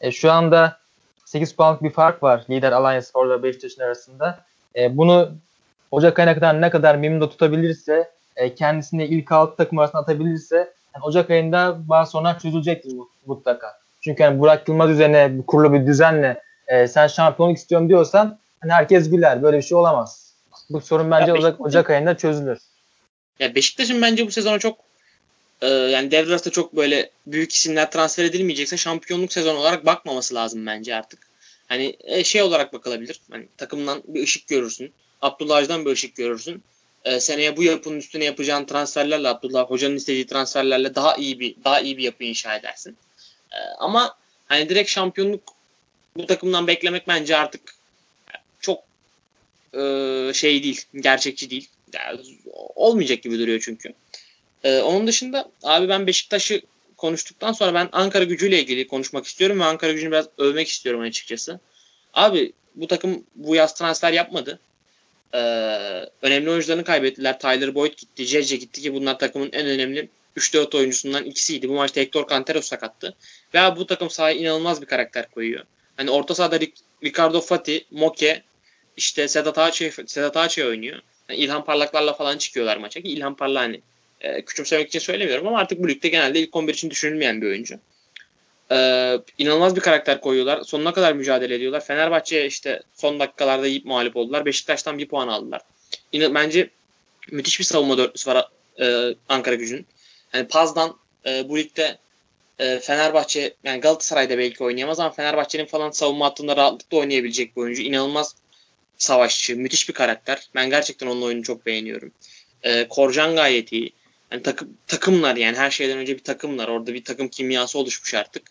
E, şu anda 8 puanlık bir fark var lider Alanya Spor'la Beşiktaş'ın arasında. E, bunu Ocak ayına kadar ne kadar memnun tutabilirse, e, kendisini ilk altı takım arasında atabilirse yani Ocak ayında bazı sorunlar çözülecektir mutlaka. Çünkü yani Burak Yılmaz üzerine kurulu bir düzenle e, sen şampiyonluk istiyorum diyorsan hani herkes güler. Böyle bir şey olamaz. Bu sorun bence Ocak, Ocak ayında çözülür. Ya Beşiktaş'ın bence bu sezonu çok e, yani devre arasında çok böyle büyük isimler transfer edilmeyecekse şampiyonluk sezonu olarak bakmaması lazım bence artık. Hani e, şey olarak bakılabilir. Hani takımdan bir ışık görürsün. Abdullah Avcı'dan bir ışık görürsün. E, seneye bu yapının üstüne yapacağın transferlerle Abdullah Hoca'nın istediği transferlerle daha iyi bir daha iyi bir yapı inşa edersin. E, ama hani direkt şampiyonluk bu takımdan beklemek bence artık çok e, şey değil, gerçekçi değil. Yani olmayacak gibi duruyor çünkü. E, onun dışında abi ben Beşiktaş'ı konuştuktan sonra ben Ankara gücüyle ilgili konuşmak istiyorum ve Ankara gücünü biraz övmek istiyorum açıkçası. Abi bu takım bu yaz transfer yapmadı. Ee, önemli oyuncularını kaybettiler. Tyler Boyd gitti, Cece gitti ki bunlar takımın en önemli 3-4 oyuncusundan ikisiydi. Bu maçta Hector Canteros sakattı. Ve bu takım sahaya inanılmaz bir karakter koyuyor. Hani orta sahada Ricardo Fati, Moke, işte Sedat Ağaçay, Sedat Ağaçay oynuyor. Yani İlhan Parlaklarla falan çıkıyorlar maça ki İlhan Parlak hani e, küçümsemek için söylemiyorum ama artık bu ligde genelde ilk 11 için düşünülmeyen bir oyuncu. Ee, inanılmaz bir karakter koyuyorlar. Sonuna kadar mücadele ediyorlar. Fenerbahçe işte son dakikalarda yiyip mağlup oldular. Beşiktaş'tan bir puan aldılar. Yine bence müthiş bir savunma dörtlüsü var e, Ankara gücünün. Yani Paz'dan e, bu ligde e, Fenerbahçe yani Galatasaray'da belki oynayamaz ama Fenerbahçe'nin falan savunma hattında rahatlıkla oynayabilecek bir oyuncu. İnanılmaz savaşçı, müthiş bir karakter. Ben gerçekten onun oyununu çok beğeniyorum. E, Korcan gayet iyi. Yani takım, takımlar yani her şeyden önce bir takımlar. Orada bir takım kimyası oluşmuş artık.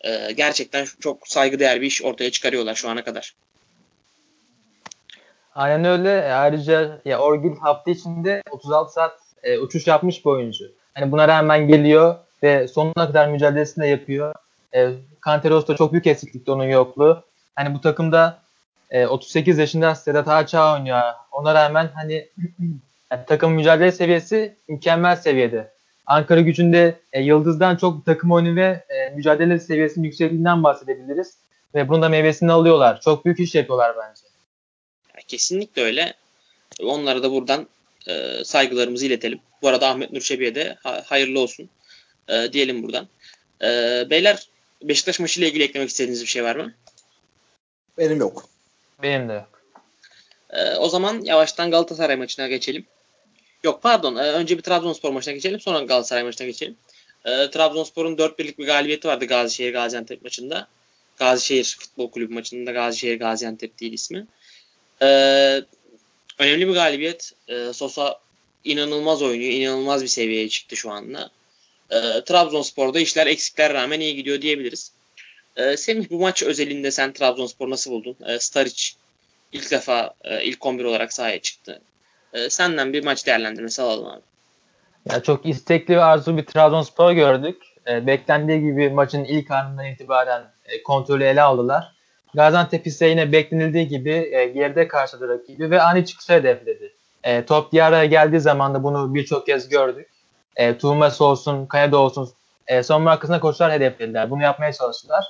E, gerçekten çok saygıdeğer bir iş ortaya çıkarıyorlar şu ana kadar. Aynen öyle. E, ayrıca ya Orgil hafta içinde 36 saat e, uçuş yapmış bir oyuncu. Hani buna rağmen geliyor ve sonuna kadar mücadelesini de yapıyor. E, Canteros da çok büyük eksiklikti onun yokluğu. Hani bu takımda e, 38 yaşında Sedat Ağaçağ oynuyor. Ona rağmen hani *clears throat* yani takım mücadele seviyesi mükemmel seviyede. Ankara gücünde e, Yıldız'dan çok takım oyunu ve e, mücadele seviyesinin yüksekliğinden bahsedebiliriz. Ve bunun da meyvesini alıyorlar. Çok büyük iş yapıyorlar bence. kesinlikle öyle. Onlara da buradan e, saygılarımızı iletelim. Bu arada Ahmet Nur Çebi'ye de ha, hayırlı olsun e, diyelim buradan. E, beyler Beşiktaş maçıyla ilgili eklemek istediğiniz bir şey var mı? Benim yok. Benim de yok. E, o zaman yavaştan Galatasaray maçına geçelim. Yok pardon. E, önce bir Trabzonspor maçına geçelim. Sonra Galatasaray maçına geçelim. E, Trabzonspor'un 4 birlik bir galibiyeti vardı Gazişehir Gaziantep maçında. Gazişehir Futbol Kulübü maçında Gazişehir Gaziantep değil ismi. E, önemli bir galibiyet. E, Sosa inanılmaz oynuyor. inanılmaz bir seviyeye çıktı şu anda. E, Trabzonspor'da işler eksikler rağmen iyi gidiyor diyebiliriz. E, Semih bu maç özelinde sen Trabzonspor nasıl buldun? E, Staric ilk defa e, ilk 11 olarak sahaya çıktı. E, senden bir maç değerlendirmesi alalım abi. Ya çok istekli ve arzu bir Trabzonspor gördük. E, beklendiği gibi maçın ilk anından itibaren e, kontrolü ele aldılar. Gaziantep ise yine beklenildiği gibi e, geride karşıladı rakibi ve ani çıkışı hedefledi. E, top diğer geldiği zaman da bunu birçok kez gördük. E, Tuğmes olsun, Kayada olsun e, savunma arkasına koşular hedeflediler. Bunu yapmaya çalıştılar.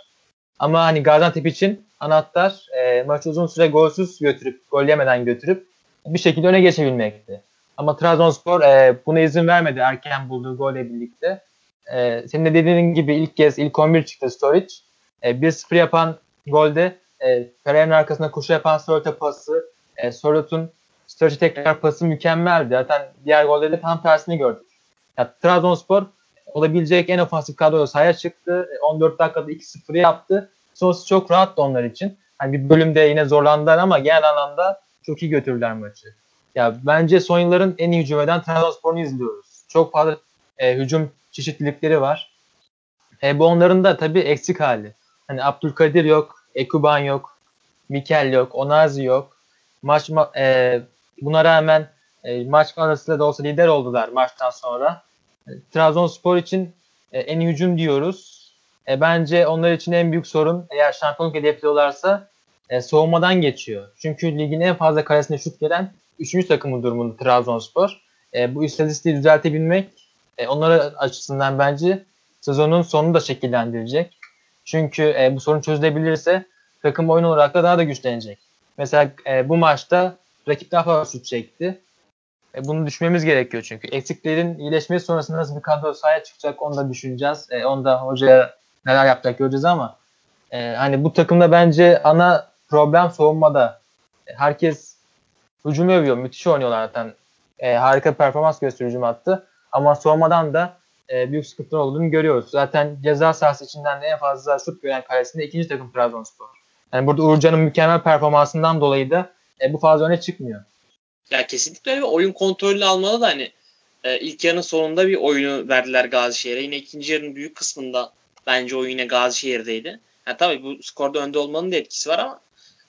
Ama hani Gaziantep için anahtar e, maçı uzun süre golsüz götürüp, gol yemeden götürüp bir şekilde öne geçebilmekti. Ama Trabzonspor e, buna izin vermedi erken bulduğu golle birlikte. E, senin de dediğin gibi ilk kez ilk 11 çıktı Storic. E, 1-0 yapan golde e, Ferreira'nın arkasına koşu yapan Sorot'a pası, e, Sorot'un Sturridge'e tekrar pası mükemmeldi. Zaten diğer golde de tam tersini gördük. Ya, Trabzonspor olabilecek en ofansif kadroyla sahaya çıktı. 14 e, dakikada 2-0 yaptı. Sonrası çok rahattı onlar için. Hani bir bölümde yine zorlandılar ama genel anlamda çok iyi götürdüler maçı. Ya bence son yılların en iyi hücum eden Trabzonspor'unu izliyoruz. Çok fazla e, hücum çeşitlilikleri var. E, bu onların da tabii eksik hali. Hani Abdülkadir yok, Ekuban yok, Mikel yok, Onazi yok. Maç e, buna rağmen e, maç arasında da olsa lider oldular maçtan sonra. E, Trabzonspor için e, en iyi hücum diyoruz. E, bence onlar için en büyük sorun eğer şampiyonluk hedefliyorlarsa e, soğumadan geçiyor. Çünkü ligin en fazla karesine şut gelen 3. takımı durumunda Trabzonspor. E, bu istatistiği düzeltebilmek e, onlara açısından bence sezonun sonunu da şekillendirecek. Çünkü e, bu sorun çözülebilirse takım oyun olarak da daha da güçlenecek. Mesela e, bu maçta rakip daha fazla şut çekti. E, bunu düşmemiz gerekiyor çünkü. Eksiklerin iyileşmesi sonrasında nasıl bir kadro sahaya çıkacak onu da düşüneceğiz. E, onu da hocaya neler yapacak göreceğiz ama e, hani bu takımda bence ana problem savunmada. Herkes hücumu övüyor. Müthiş oynuyorlar zaten. E, harika performans gösteriyor hücum attı. Ama savunmadan da e, büyük sıkıntılar olduğunu görüyoruz. Zaten ceza sahası içinden de en fazla şut gören kalesinde ikinci takım Trabzonspor. Yani burada Uğurcan'ın mükemmel performansından dolayı da e, bu fazla öne çıkmıyor. Ya kesinlikle öyle. Oyun kontrolünü almalı da hani e, ilk yarının sonunda bir oyunu verdiler Gazişehir'e. Yine ikinci yarının büyük kısmında bence oyun yine Gazişehir'deydi. Yani tabii bu skorda önde olmanın da etkisi var ama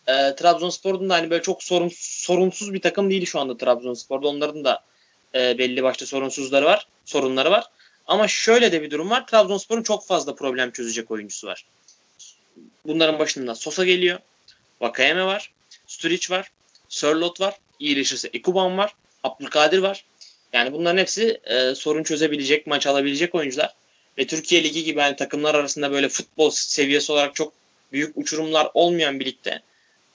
e, Trabzonspor'un da hani böyle çok sorun, sorunsuz bir takım değil şu anda Trabzonspor'da. Onların da e, belli başta sorunsuzları var, sorunları var. Ama şöyle de bir durum var. Trabzonspor'un çok fazla problem çözecek oyuncusu var. Bunların başında Sosa geliyor. Vakayeme var. Sturic var. Sörlot var. İyileşirse Ekuban var. Abdülkadir var. Yani bunların hepsi e, sorun çözebilecek, maç alabilecek oyuncular. Ve Türkiye Ligi gibi yani takımlar arasında böyle futbol seviyesi olarak çok büyük uçurumlar olmayan birlikte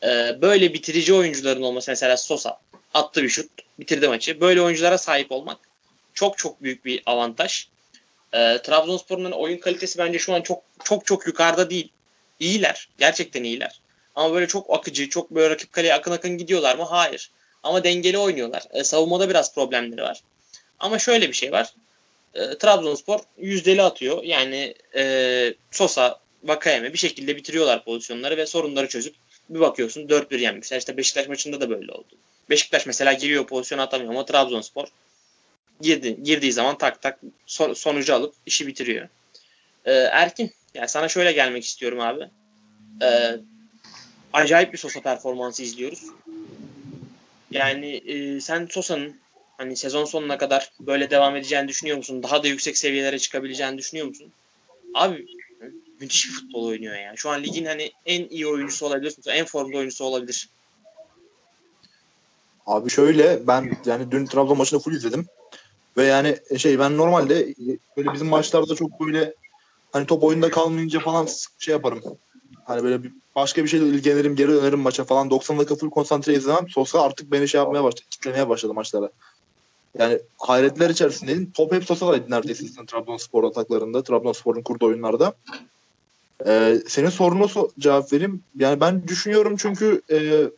e, böyle bitirici oyuncuların olması mesela Sosa attı bir şut bitirdi maçı. Böyle oyunculara sahip olmak çok çok büyük bir avantaj. E, Trabzonspor'un oyun kalitesi bence şu an çok çok çok yukarıda değil. İyiler. Gerçekten iyiler. Ama böyle çok akıcı, çok böyle rakip kaleye akın akın gidiyorlar mı? Hayır. Ama dengeli oynuyorlar. E, savunmada biraz problemleri var. Ama şöyle bir şey var. E, Trabzonspor yüzdeli atıyor. Yani e, Sosa, Vakayeme bir şekilde bitiriyorlar pozisyonları ve sorunları çözüp bir bakıyorsun 4-1 yenmişler. İşte Beşiktaş maçında da böyle oldu. Beşiktaş mesela giriyor pozisyon atamıyor ama Trabzonspor girdi, girdiği zaman tak tak sonucu alıp işi bitiriyor. Ee, Erkin yani sana şöyle gelmek istiyorum abi. Ee, acayip bir Sosa performansı izliyoruz. Yani e, sen Sosa'nın hani sezon sonuna kadar böyle devam edeceğini düşünüyor musun? Daha da yüksek seviyelere çıkabileceğini düşünüyor musun? Abi müthiş bir futbol oynuyor yani. Şu an ligin hani en iyi oyuncusu olabilir. En formda oyuncusu olabilir. Abi şöyle ben yani dün Trabzon maçını full izledim. Ve yani şey ben normalde böyle bizim maçlarda çok böyle hani top oyunda kalmayınca falan şey yaparım. Hani böyle bir başka bir şeyle ilgilenirim, geri dönerim maça falan. 90 dakika full konsantre izlemem. Sosa artık beni şey yapmaya başladı, kitlemeye başladı maçlara. Yani hayretler içerisindeydim. Top hep Sosa'daydı neredeyse Trabzonspor ataklarında, Trabzonspor'un kurduğu oyunlarda. Ee, senin soruna so- cevap vereyim. Yani ben düşünüyorum çünkü e,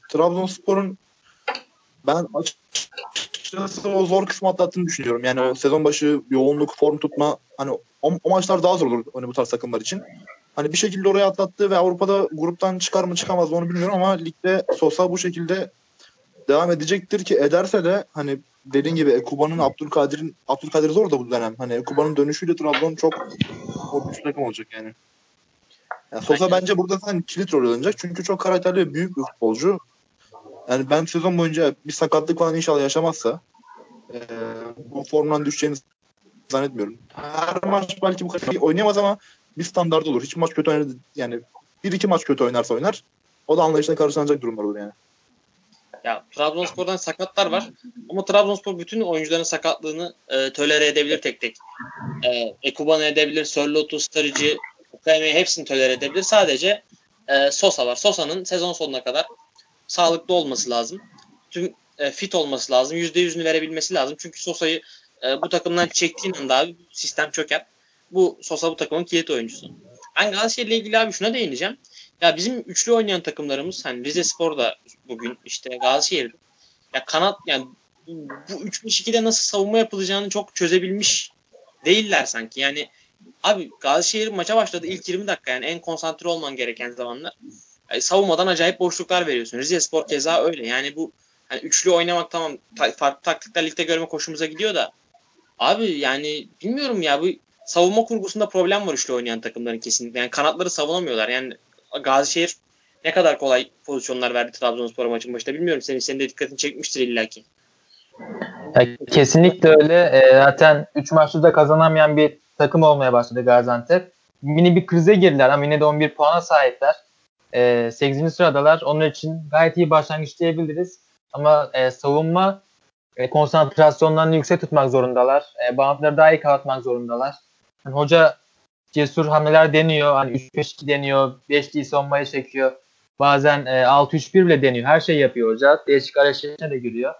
Trabzonspor'un ben açıkçası o zor kısmı atlattığını düşünüyorum. Yani o sezon başı yoğunluk, form tutma hani o, o maçlar daha zor olur hani bu tarz takımlar için. Hani bir şekilde oraya atlattı ve Avrupa'da gruptan çıkar mı çıkamaz mı onu bilmiyorum ama ligde Sosa bu şekilde devam edecektir ki ederse de hani dediğin gibi Kuba'nın Abdülkadir'in Abdülkadir zor da bu dönem. Hani Kuba'nın dönüşüyle Trabzon çok korkunç takım olacak yani. Yani Sosa Aynen. bence burada zaten kilit rol oynayacak. Çünkü çok karakterli ve büyük bir futbolcu. Yani ben sezon boyunca bir sakatlık falan inşallah yaşamazsa e, bu formdan düşeceğini zannetmiyorum. Her maç belki bu kadar oynayamaz ama bir standart olur. Hiç maç kötü oynar yani bir iki maç kötü oynarsa oynar. O da anlayışla karşılanacak durumlar olur yani. Ya Trabzonspor'dan sakatlar var. Ama Trabzonspor bütün oyuncuların sakatlığını e, tölere edebilir tek tek. E, Ekuban'ı edebilir, Sörlot'u, Starıcı, Ukame'yi hepsini tölere edebilir. Sadece e, Sosa var. Sosa'nın sezon sonuna kadar sağlıklı olması lazım. Tüm e, fit olması lazım. %100'ünü verebilmesi lazım. Çünkü Sosa'yı e, bu takımdan çektiğin anda abi sistem çöker. Bu Sosa bu takımın kilit oyuncusu. Ben Galatasaray'la ilgili abi şuna değineceğim. Ya bizim üçlü oynayan takımlarımız hani Rize Spor da bugün işte Galatasaray ya kanat yani bu 3-5-2'de nasıl savunma yapılacağını çok çözebilmiş değiller sanki. Yani abi Galatasaray maça başladı ilk 20 dakika yani en konsantre olman gereken zamanlar. Yani savunmadan acayip boşluklar veriyorsun. Rize Spor keza öyle. Yani bu hani üçlü oynamak tamam ta- farklı taktikler ligde görme hoşumuza gidiyor da abi yani bilmiyorum ya bu savunma kurgusunda problem var üçlü oynayan takımların kesinlikle. Yani kanatları savunamıyorlar. Yani Gazişehir ne kadar kolay pozisyonlar verdi Trabzonspor maçın başında bilmiyorum. Senin, senin de dikkatini çekmiştir illaki. Ya, kesinlikle öyle. E, zaten 3 maçta da kazanamayan bir takım olmaya başladı Gaziantep. Mini bir krize girdiler ama yine de 11 puana sahipler. E, 8. sıradalar. Onun için gayet iyi başlangıç diyebiliriz. Ama e, savunma e, konsantrasyonlarını yüksek tutmak zorundalar. E, bağıntıları daha iyi kapatmak zorundalar. Yani hoca cesur hamleler deniyor. Hani 3-5-2 deniyor. 5'liyi savunmaya çekiyor. Bazen e, 6-3-1 bile deniyor. Her şey yapıyor hoca. Değişik hareketlerine de giriyor.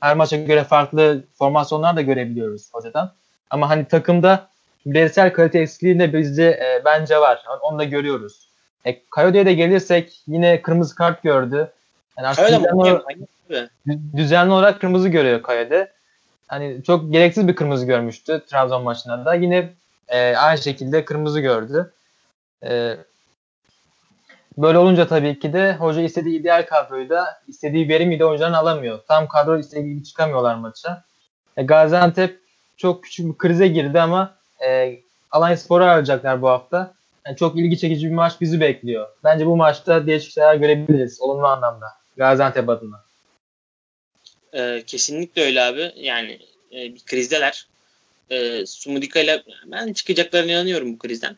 Her maça göre farklı formasyonlar da görebiliyoruz hocadan. Ama hani takımda bireysel kalite eksikliği de bizde e, bence var. Onu da görüyoruz. E, Coyote'ye de gelirsek yine kırmızı kart gördü. Yani düzenli, olarak, düzenli olarak kırmızı görüyor Coyote. Hani çok gereksiz bir kırmızı görmüştü Trabzon maçında da. Yine e, aynı şekilde kırmızı gördü. E, böyle olunca tabii ki de hoca istediği ideal kadroyu da istediği verimi de oyuncuların alamıyor. Tam kadro istediği gibi çıkamıyorlar maça. E, Gaziantep çok küçük bir krize girdi ama e, Alanya Spor'u arayacaklar bu hafta. Yani çok ilgi çekici bir maç bizi bekliyor. Bence bu maçta değişik şeyler görebiliriz olumlu anlamda Gaziantep adına. Ee, kesinlikle öyle abi. Yani e, bir krizdeler e, Sumudika ile ben çıkacaklarına inanıyorum bu krizden.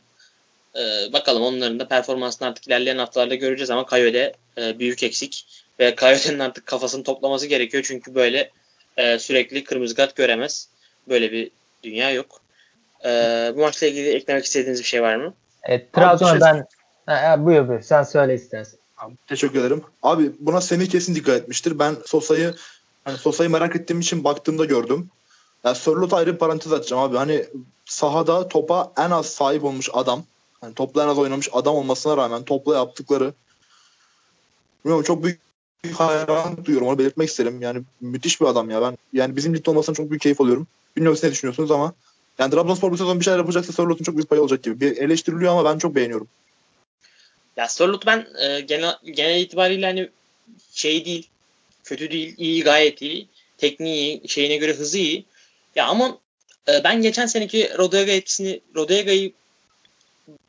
E, bakalım onların da performansını artık ilerleyen haftalarda göreceğiz ama Kayo'de e, büyük eksik ve Kayo'de'nin artık kafasını toplaması gerekiyor çünkü böyle e, sürekli kırmızı kart göremez. Böyle bir dünya yok. E, bu maçla ilgili eklemek istediğiniz bir şey var mı? Evet, Trabzon'a şey... ben ha, buyur buyur sen söyle istersen. Abi, teşekkür ederim. Abi buna Semih kesin dikkat etmiştir. Ben Sosa'yı hani Sosa'yı merak ettiğim için baktığımda gördüm. Yani Sörlot ayrı bir parantez açacağım abi. Hani sahada topa en az sahip olmuş adam. Hani topla en az oynamış adam olmasına rağmen topla yaptıkları bilmiyorum çok büyük hayran duyuyorum. Onu belirtmek isterim. Yani müthiş bir adam ya. Ben yani bizim ligde olmasına çok büyük keyif alıyorum. Bilmiyorum siz ne düşünüyorsunuz ama yani Trabzonspor bu sezon bir şeyler yapacaksa Sörlot'un çok büyük payı olacak gibi. Bir eleştiriliyor ama ben çok beğeniyorum. Ya Sörlot ben e, genel, genel itibariyle hani şey değil, kötü değil, iyi gayet iyi. Tekniği iyi, şeyine göre hızı iyi. Ya ama e, ben geçen seneki Rodega etkisini Rodega'yı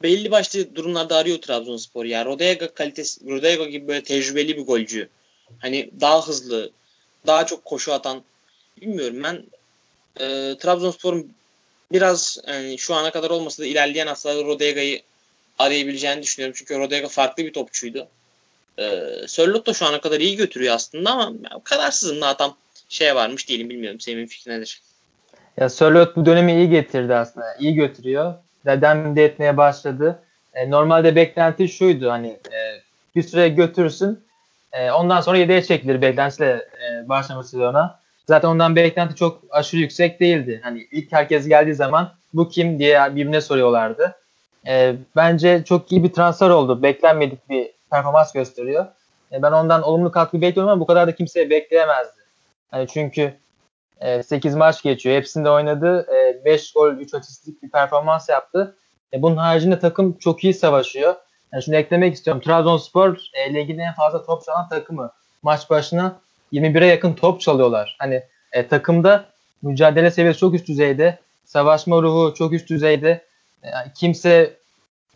belli başlı durumlarda arıyor Trabzonspor ya. Rodega kalitesi Rodega gibi böyle tecrübeli bir golcü. Hani daha hızlı, daha çok koşu atan bilmiyorum ben e, Trabzonspor'un biraz yani şu ana kadar olmasa da ilerleyen haftalarda Rodega'yı arayabileceğini düşünüyorum. Çünkü Rodega farklı bir topçuydu. Ee, Sörlot da şu ana kadar iyi götürüyor aslında ama kararsızım daha tam şeye varmış değilim bilmiyorum. Senin fikrin nedir? Ya Sörloth bu dönemi iyi getirdi aslında. İyi götürüyor. Dedem de etmeye başladı. E, normalde beklenti şuydu hani e, bir süre götürsün. E, ondan sonra yedeğe çekilir beklentisiyle e, başlaması ona. Zaten ondan beklenti çok aşırı yüksek değildi. Hani ilk herkes geldiği zaman bu kim diye birbirine soruyorlardı. E, bence çok iyi bir transfer oldu. Beklenmedik bir performans gösteriyor. E, ben ondan olumlu katkı bekliyorum ama bu kadar da kimseye bekleyemezdi. Hani çünkü e, 8 maç geçiyor. Hepsinde oynadı. E, 5 gol, 3 asistlik bir performans yaptı. E, bunun haricinde takım çok iyi savaşıyor. Yani şunu eklemek istiyorum. Trabzonspor e, ligin en fazla top çalan takımı. Maç başına 21'e yakın top çalıyorlar. Hani e, takımda mücadele seviyesi çok üst düzeyde. Savaşma ruhu çok üst düzeyde. E, kimse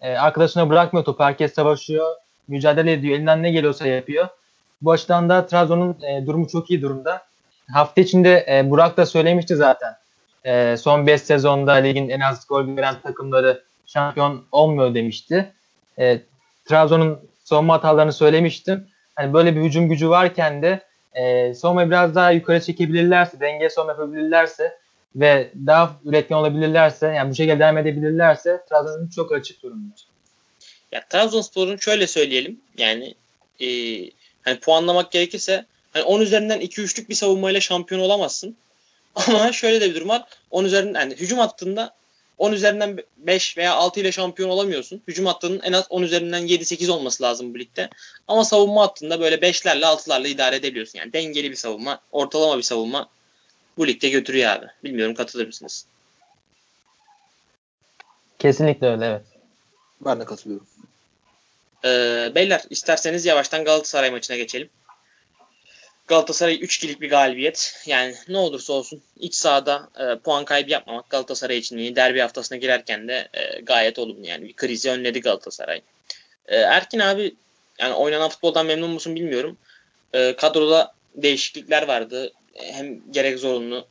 e, arkadaşına bırakmıyor topu. Herkes savaşıyor. Mücadele ediyor. Elinden ne geliyorsa yapıyor. Bu açıdan da Trabzon'un e, durumu çok iyi durumda. Hafta içinde e, Burak da söylemişti zaten. E, son 5 sezonda ligin en az gol veren takımları şampiyon olmuyor demişti. E, Trabzon'un savunma hatalarını söylemiştim. Hani böyle bir hücum gücü varken de e, savunmayı biraz daha yukarı çekebilirlerse, denge savunma yapabilirlerse ve daha üretken olabilirlerse, yani bu şekilde devam edebilirlerse Trabzon'un çok açık durumda. Ya Trabzonspor'un şöyle söyleyelim yani e, hani puanlamak gerekirse hani 10 üzerinden 2-3'lük bir savunmayla şampiyon olamazsın. *laughs* Ama şöyle de bir durum var. 10 üzerinden yani hücum hattında 10 üzerinden 5 veya 6 ile şampiyon olamıyorsun. Hücum hattının en az 10 üzerinden 7-8 olması lazım bu ligde. Ama savunma hattında böyle 5'lerle 6'larla idare edebiliyorsun. Yani dengeli bir savunma, ortalama bir savunma bu ligde götürüyor abi. Bilmiyorum katılır mısınız? Kesinlikle öyle evet. Ben de katılıyorum. Ee, beyler isterseniz yavaştan Galatasaray maçına geçelim. Galatasaray 3-2'lik bir galibiyet. Yani ne olursa olsun iç sahada e, puan kaybı yapmamak Galatasaray için iyi. Derbi haftasına girerken de e, gayet olumlu. Yani bir krizi önledi Galatasaray. E, Erkin abi yani oynanan futboldan memnun musun bilmiyorum. E, kadroda değişiklikler vardı. Hem gerek zorunlu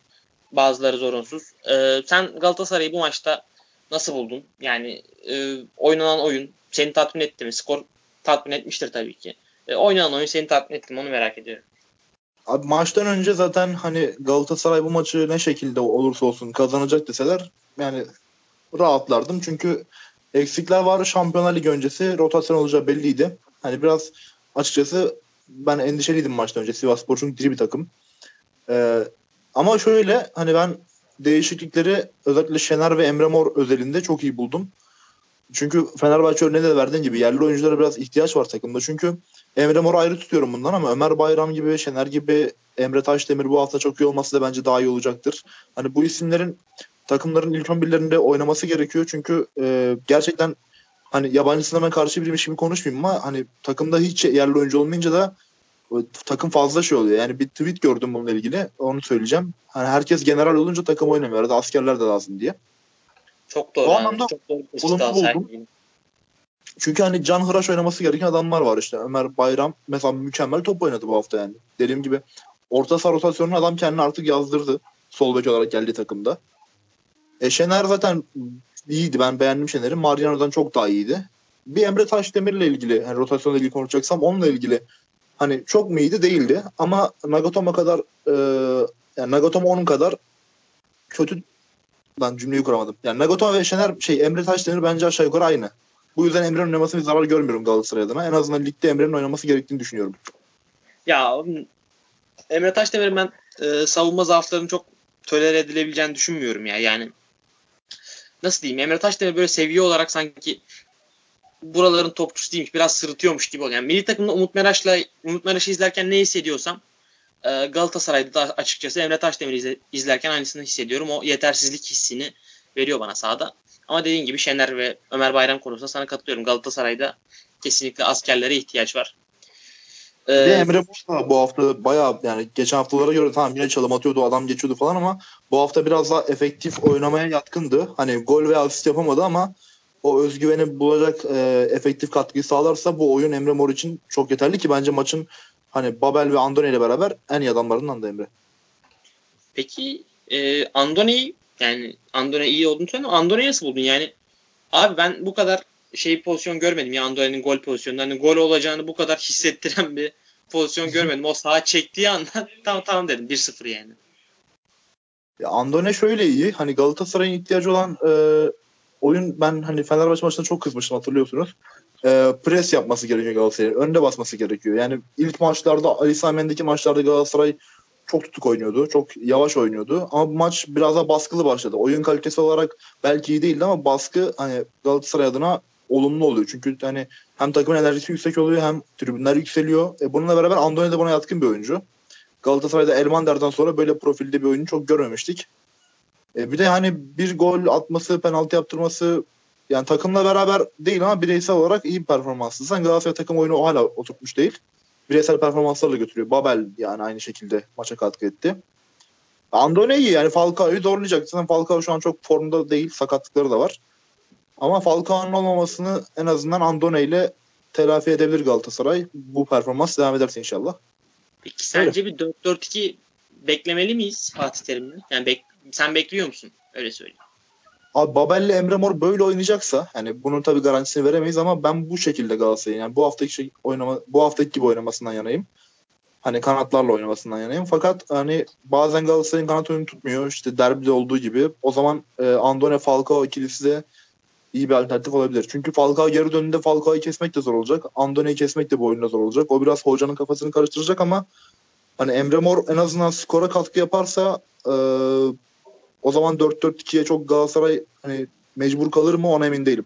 bazıları zorunsuz. E, sen Galatasaray'ı bu maçta nasıl buldun? Yani e, oynanan oyun seni tatmin etti mi? Skor tatmin etmiştir tabii ki. E, oynanan oyun seni tatmin etti mi? Onu merak ediyorum. Abi maçtan önce zaten hani Galatasaray bu maçı ne şekilde olursa olsun kazanacak deseler yani rahatlardım. Çünkü eksikler var. Şampiyonlar Ligi öncesi rotasyon olacağı belliydi. Hani biraz açıkçası ben endişeliydim maçtan önce. Sivas Spor çünkü diri bir takım. Ee, ama şöyle hani ben değişiklikleri özellikle Şener ve Emre Mor özelinde çok iyi buldum. Çünkü Fenerbahçe örneğinde de verdiğin gibi yerli oyunculara biraz ihtiyaç var takımda. Çünkü Emre Mor'u ayrı tutuyorum bundan ama Ömer Bayram gibi, Şener gibi, Emre Taşdemir bu hafta çok iyi olması da bence daha iyi olacaktır. Hani bu isimlerin takımların ilk 11'lerinde oynaması gerekiyor. Çünkü e, gerçekten hani yabancı sınavına karşı birmiş gibi konuşmayayım ama hani takımda hiç yerli oyuncu olmayınca da takım fazla şey oluyor. Yani bir tweet gördüm bununla ilgili. Onu söyleyeceğim. Hani herkes general olunca takım oynamıyor. Arada askerler de lazım diye. Çok doğru. O anlamda çok doğru olumlu buldum. Çünkü hani can hıraş oynaması gereken adamlar var işte. Ömer Bayram mesela mükemmel top oynadı bu hafta yani. Dediğim gibi orta saha rotasyonunu adam kendini artık yazdırdı. Sol bek olarak geldi takımda. E Şener zaten iyiydi. Ben beğendim Şener'i. Mariano'dan çok daha iyiydi. Bir Emre Taşdemir'le ilgili yani rotasyonla ilgili konuşacaksam onunla ilgili hani çok mu iyiydi değildi ama Nagatomo kadar e, yani Nagatomo onun kadar kötü ben cümleyi kuramadım. Yani Nagatomo ve Şener şey Emre Taşdemir bence aşağı yukarı aynı. Bu yüzden Emre'nin oynamasına zarar görmüyorum Galatasaray adına. En azından ligde Emre'nin oynaması gerektiğini düşünüyorum. Ya Emre Taşdemir'in ben e, savunma zaaflarının çok tolere edilebileceğini düşünmüyorum ya. Yani nasıl diyeyim Emre Taşdemir böyle seviye olarak sanki buraların topçusu değilmiş. Biraz sırıtıyormuş gibi oluyor. Yani milli takımda Umut Meraş'la Umut Meraş'ı izlerken ne hissediyorsam e, Galatasaray'da da açıkçası Emre Taşdemir'i izlerken aynısını hissediyorum. O yetersizlik hissini veriyor bana sahada. Ama dediğin gibi Şener ve Ömer Bayram konusunda sana katılıyorum. Galatasaray'da kesinlikle askerlere ihtiyaç var. Ee, Emre Musa bu hafta bayağı yani geçen haftalara göre tamam yine çalım atıyordu adam geçiyordu falan ama bu hafta biraz daha efektif oynamaya yatkındı. Hani gol ve asist yapamadı ama o özgüveni bulacak e, efektif katkıyı sağlarsa bu oyun Emre Mor için çok yeterli ki bence maçın hani Babel ve Andone ile beraber en iyi adamlarından da Emre. Peki e, Andone yani Andone iyi olduğunu söylüyorum. Andone'yi nasıl buldun? Yani abi ben bu kadar şey pozisyon görmedim ya Andone'nin gol pozisyonunda. Hani gol olacağını bu kadar hissettiren bir pozisyon görmedim. O sağa çektiği anda *laughs* tamam tamam dedim 1-0 yani. Ya Andone şöyle iyi. Hani Galatasaray'ın ihtiyacı olan e, oyun ben hani Fenerbahçe maçında çok kızmıştım hatırlıyorsunuz. E, pres yapması gerekiyor Galatasaray'ın. Önde basması gerekiyor. Yani ilk maçlarda Ali Sami'ndeki maçlarda Galatasaray çok tutuk oynuyordu. Çok yavaş oynuyordu. Ama bu maç biraz daha baskılı başladı. Oyun kalitesi olarak belki iyi değildi ama baskı hani Galatasaray adına olumlu oluyor. Çünkü hani hem takımın enerjisi yüksek oluyor hem tribünler yükseliyor. E bununla beraber Andone de buna yatkın bir oyuncu. Galatasaray'da Elmander'den sonra böyle profilde bir oyunu çok görmemiştik. E bir de hani bir gol atması, penaltı yaptırması yani takımla beraber değil ama bireysel olarak iyi bir performansı. Sen Galatasaray takım oyunu o hala oturtmuş değil. Bireysel performanslarla götürüyor. Babel yani aynı şekilde maça katkı etti. Andone iyi yani Falcao'yu zorlayacak. Zaten Falcao şu an çok formda değil. Sakatlıkları da var. Ama Falcao'nun olmamasını en azından Andone ile telafi edebilir Galatasaray. Bu performans devam ederse inşallah. Peki sence Öyle. bir 4-4-2 beklemeli miyiz Fatih Terim'le? Yani bek sen bekliyor musun? Öyle söyleyeyim. Abi Babel'le Emre Mor böyle oynayacaksa hani bunun tabii garantisini veremeyiz ama ben bu şekilde Galatasaray'ın yani bu haftaki şey oynama bu haftaki gibi oynamasından yanayım. Hani kanatlarla oynamasından yanayım. Fakat hani bazen Galatasaray'ın kanat oyunu tutmuyor. İşte derbide olduğu gibi. O zaman e, Andone Falcao ikilisi de iyi bir alternatif olabilir. Çünkü Falcao geri döndüğünde Falcao'yu kesmek de zor olacak. Andone'yi kesmek de bu oyunda zor olacak. O biraz hocanın kafasını karıştıracak ama hani Emre Mor en azından skora katkı yaparsa e, o zaman 4-4-2'ye çok Galatasaray hani mecbur kalır mı ona emin değilim.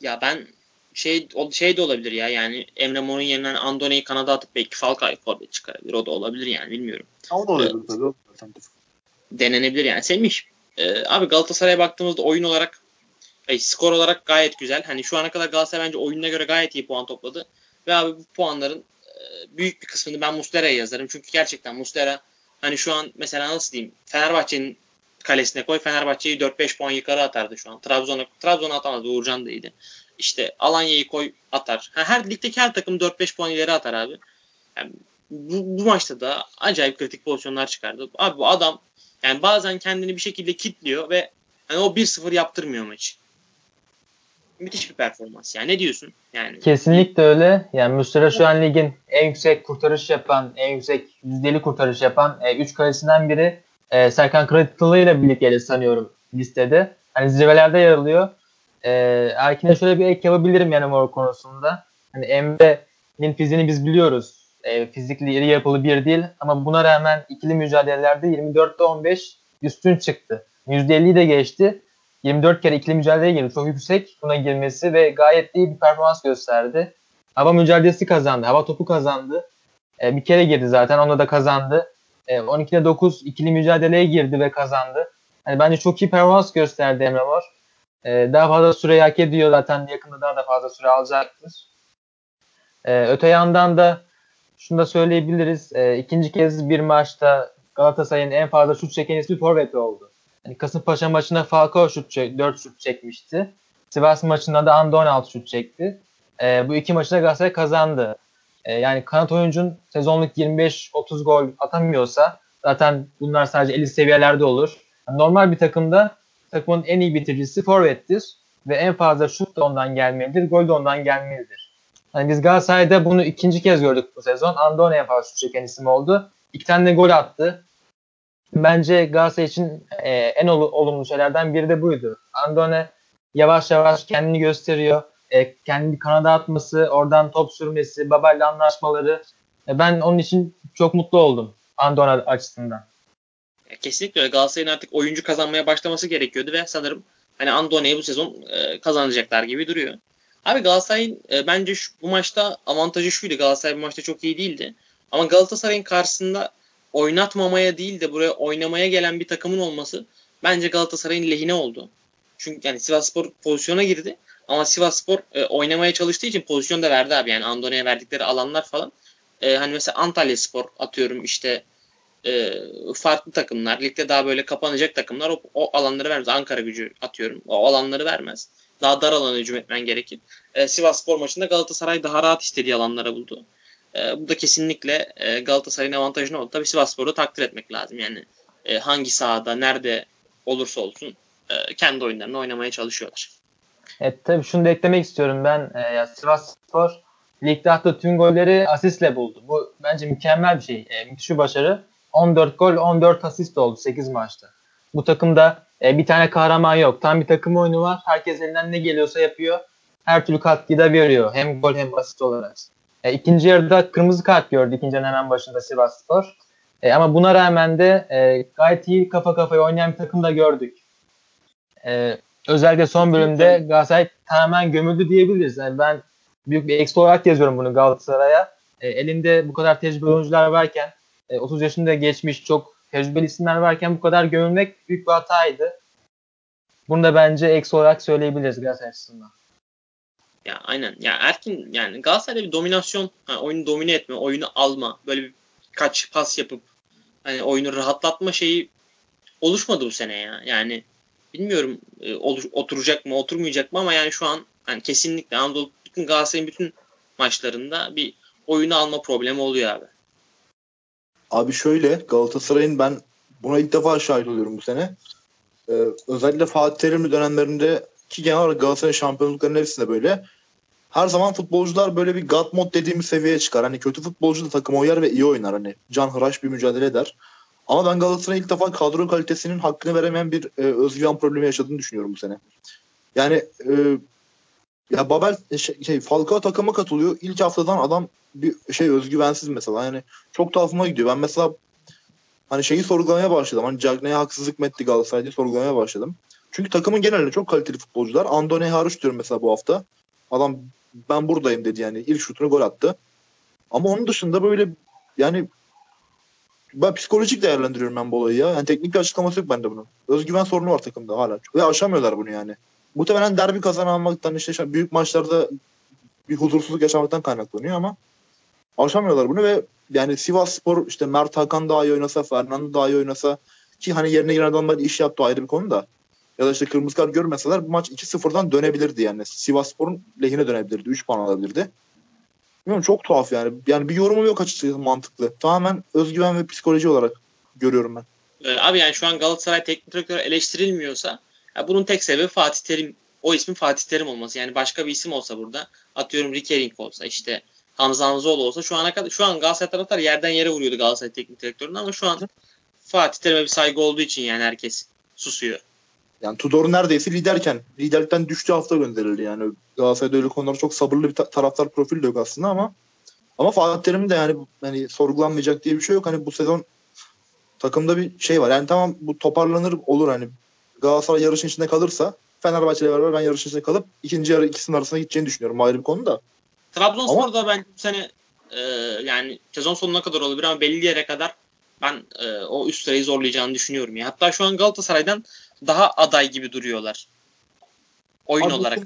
Ya ben şey o şey de olabilir ya yani Emre Mor'un yerine Andone'yi kanada atıp belki Falcao'yu forvet çıkarabilir. O da olabilir yani bilmiyorum. O da olabilir ee, tabii. Denenebilir yani. Semih e, abi Galatasaray'a baktığımızda oyun olarak e, skor olarak gayet güzel. Hani şu ana kadar Galatasaray bence oyununa göre gayet iyi puan topladı. Ve abi bu puanların e, büyük bir kısmını ben Muslera'ya yazarım. Çünkü gerçekten Muslera hani şu an mesela nasıl diyeyim Fenerbahçe'nin kalesine koy Fenerbahçe'yi 4-5 puan yukarı atardı şu an. Trabzon'a Trabzon'a atamazdı Uğurcan da iyiydi. İşte Alanya'yı koy atar. Her ligdeki her takım 4-5 puan ileri atar abi. Yani bu, bu maçta da acayip kritik pozisyonlar çıkardı. Abi bu adam yani bazen kendini bir şekilde kitliyor ve hani o 1-0 yaptırmıyor maçı. Müthiş bir performans. Yani ne diyorsun? Yani Kesinlikle öyle. Yani Muslera şu an ligin en yüksek kurtarış yapan, en yüksek yüzdeli kurtarış yapan 3 e, kalesinden biri. E, Serkan Kırıklılı ile birlikte sanıyorum listede. Hani zirvelerde yer alıyor. E, Erkin'e şöyle bir ek yapabilirim yani mor konusunda. Hani Emre'nin fiziğini biz biliyoruz. E, fizikli iri yapılı bir değil ama buna rağmen ikili mücadelelerde 24'te 15 üstün çıktı. %50'yi de geçti. 24 kere ikili mücadeleye girdi. Çok yüksek buna girmesi ve gayet iyi bir performans gösterdi. Hava mücadelesi kazandı. Hava topu kazandı. E, bir kere girdi zaten. Onu da kazandı. E, 12'de 9 ikili mücadeleye girdi ve kazandı. Yani bence çok iyi performans gösterdi Emre Mor. E, daha fazla süre hak ediyor zaten. Yakında daha da fazla süre alacaktır. E, öte yandan da şunu da söyleyebiliriz. E, ikinci kez bir maçta Galatasaray'ın en fazla şut çeken ismi forvet oldu. Yani Kasımpaşa maçında Falcao şut çek, 4 şut çekmişti. Sivas maçında da Anda 16 şut çekti. E, bu iki maçta Galatasaray kazandı. E, yani kanat oyuncun sezonluk 25-30 gol atamıyorsa zaten bunlar sadece 50 seviyelerde olur. Yani normal bir takımda takımın en iyi bitiricisi forvettir ve en fazla şut da ondan gelmelidir, gol de ondan gelmelidir. Yani biz Galatasaray'da bunu ikinci kez gördük bu sezon. Andone en fazla şut çeken isim oldu. İki tane de gol attı. Bence Galatasaray için e, en ol, olumlu şeylerden biri de buydu. Andone yavaş yavaş kendini gösteriyor. E, kendi kanada atması, oradan top sürmesi, Babel'le anlaşmaları. E, ben onun için çok mutlu oldum Andone açısından. Kesinlikle öyle. Galatasaray'ın artık oyuncu kazanmaya başlaması gerekiyordu ve sanırım hani Andone'yi bu sezon e, kazanacaklar gibi duruyor. Abi Galatasaray'ın e, bence şu, bu maçta avantajı şuydu. Galatasaray bu maçta çok iyi değildi. Ama Galatasaray'ın karşısında oynatmamaya değil de buraya oynamaya gelen bir takımın olması bence Galatasaray'ın lehine oldu. Çünkü yani Sivasspor pozisyona girdi ama Sivasspor e, oynamaya çalıştığı için pozisyon da verdi abi. Yani Andone'ye verdikleri alanlar falan. E, hani mesela Antalya Spor atıyorum işte e, farklı takımlar. Ligde daha böyle kapanacak takımlar o, o alanları vermez. Ankara gücü atıyorum. O alanları vermez. Daha dar alana hücum etmen gerekir. E, Sivas maçında Galatasaray daha rahat istediği alanlara buldu. E, bu da kesinlikle e, Galatasaray'ın avantajını oldu. Tabii Sivas Spor'u takdir etmek lazım. Yani e, hangi sahada, nerede olursa olsun e, kendi oyunlarını oynamaya çalışıyorlar. Evet tabii şunu da eklemek istiyorum ben. E, ya Sivas Spor ligde attığı tüm golleri asistle buldu. Bu bence mükemmel bir şey. Müthiş bir başarı. 14 gol 14 asist oldu 8 maçta. Bu takımda bir tane kahraman yok. Tam bir takım oyunu var. Herkes elinden ne geliyorsa yapıyor. Her türlü katkıyı da veriyor. Hem gol hem asist olarak. E, ikinci yarıda kırmızı kart gördü ikinci yarının hemen başında Sivas Spor. E, ama buna rağmen de e, gayet iyi kafa kafaya oynayan bir takım da gördük. E, özellikle son bölümde Galatasaray tamamen gömüldü diyebiliriz. Yani ben büyük bir eksi olarak yazıyorum bunu Galatasaray'a. E, elinde bu kadar tecrübeli oyuncular varken, e, 30 yaşında geçmiş çok tecrübeli isimler varken bu kadar gömülmek büyük bir hataydı. Bunu da bence eksi olarak söyleyebiliriz Galatasaray açısından. Ya aynen. Ya Erkin yani Galatasaray'da bir dominasyon, yani oyunu domine etme, oyunu alma, böyle bir kaç pas yapıp hani oyunu rahatlatma şeyi oluşmadı bu sene ya. Yani bilmiyorum e, olur, oturacak mı, oturmayacak mı ama yani şu an yani kesinlikle Anadolu bütün Galatasaray'ın bütün maçlarında bir oyunu alma problemi oluyor abi. Abi şöyle Galatasaray'ın ben buna ilk defa şahit oluyorum bu sene. Ee, özellikle Fatih Terimli dönemlerinde ki genel olarak Galatasaray şampiyonluklarının hepsinde böyle. Her zaman futbolcular böyle bir God mod dediğimiz seviyeye çıkar. Hani kötü futbolcu da takım oynar ve iyi oynar. Hani can hıraş bir mücadele eder. Ama ben Galatasaray'ın ilk defa kadro kalitesinin hakkını veremeyen bir e, özgüven problemi yaşadığını düşünüyorum bu sene. Yani e, ya Babel şey, şey Falcao takıma katılıyor. İlk haftadan adam bir şey özgüvensiz mesela. Yani çok tuhafıma gidiyor. Ben mesela hani şeyi sorgulamaya başladım. Hani Cagney'e haksızlık mı etti Galatasaray diye sorgulamaya başladım. Çünkü takımın genelinde çok kaliteli futbolcular. Andone hariç diyorum mesela bu hafta. Adam ben buradayım dedi yani. İlk şutunu gol attı. Ama onun dışında böyle yani ben psikolojik değerlendiriyorum ben bu olayı ya. Yani teknik bir açıklaması yok bende bunun. Özgüven sorunu var takımda hala. Ve aşamıyorlar bunu yani. Muhtemelen derbi kazanamamaktan işte büyük maçlarda bir huzursuzluk yaşamaktan kaynaklanıyor ama aşamıyorlar bunu ve yani Sivas Spor işte Mert Hakan daha iyi oynasa, Fernando daha iyi oynasa ki hani yerine giren adamlar iş yaptı ayrı bir konu da ya da işte kırmızı kart görmeseler bu maç 2-0'dan dönebilirdi yani. Sivas Spor'un lehine dönebilirdi. 3 puan alabilirdi. Bilmiyorum çok tuhaf yani. Yani bir yorumum yok açıkçası mantıklı. Tamamen özgüven ve psikoloji olarak görüyorum ben. Ee, abi yani şu an Galatasaray teknik direktörü eleştirilmiyorsa bunun tek sebebi Fatih Terim. O ismin Fatih Terim olması. Yani başka bir isim olsa burada atıyorum Rickering olsa işte Hamza Hamzoğlu olsa şu ana kadar şu an Galatasaray taraftar yerden yere vuruyordu Galatasaray teknik direktörünün ama şu an Fatih Terim'e bir saygı olduğu için yani herkes susuyor. Yani Tudor neredeyse liderken liderlikten düştü hafta gönderildi yani. Galatasaray'da öyle konularda çok sabırlı bir ta- taraftar profili de yok aslında ama ama Fatih Terim de yani hani sorgulanmayacak diye bir şey yok. Hani bu sezon takımda bir şey var. Yani tamam bu toparlanır olur hani Galatasaray yarışın içinde kalırsa Fenerbahçe ile beraber ben yarışın içinde kalıp ikinci yarı ikisinin arasına gideceğini düşünüyorum. Ayrı bir konu da. Trabzonspor'da ama... ben bu sene e, yani sezon sonuna kadar olabilir ama belli yere kadar ben e, o üst sırayı zorlayacağını düşünüyorum. Ya. Hatta şu an Galatasaray'dan daha aday gibi duruyorlar. Oyun Abi, olarak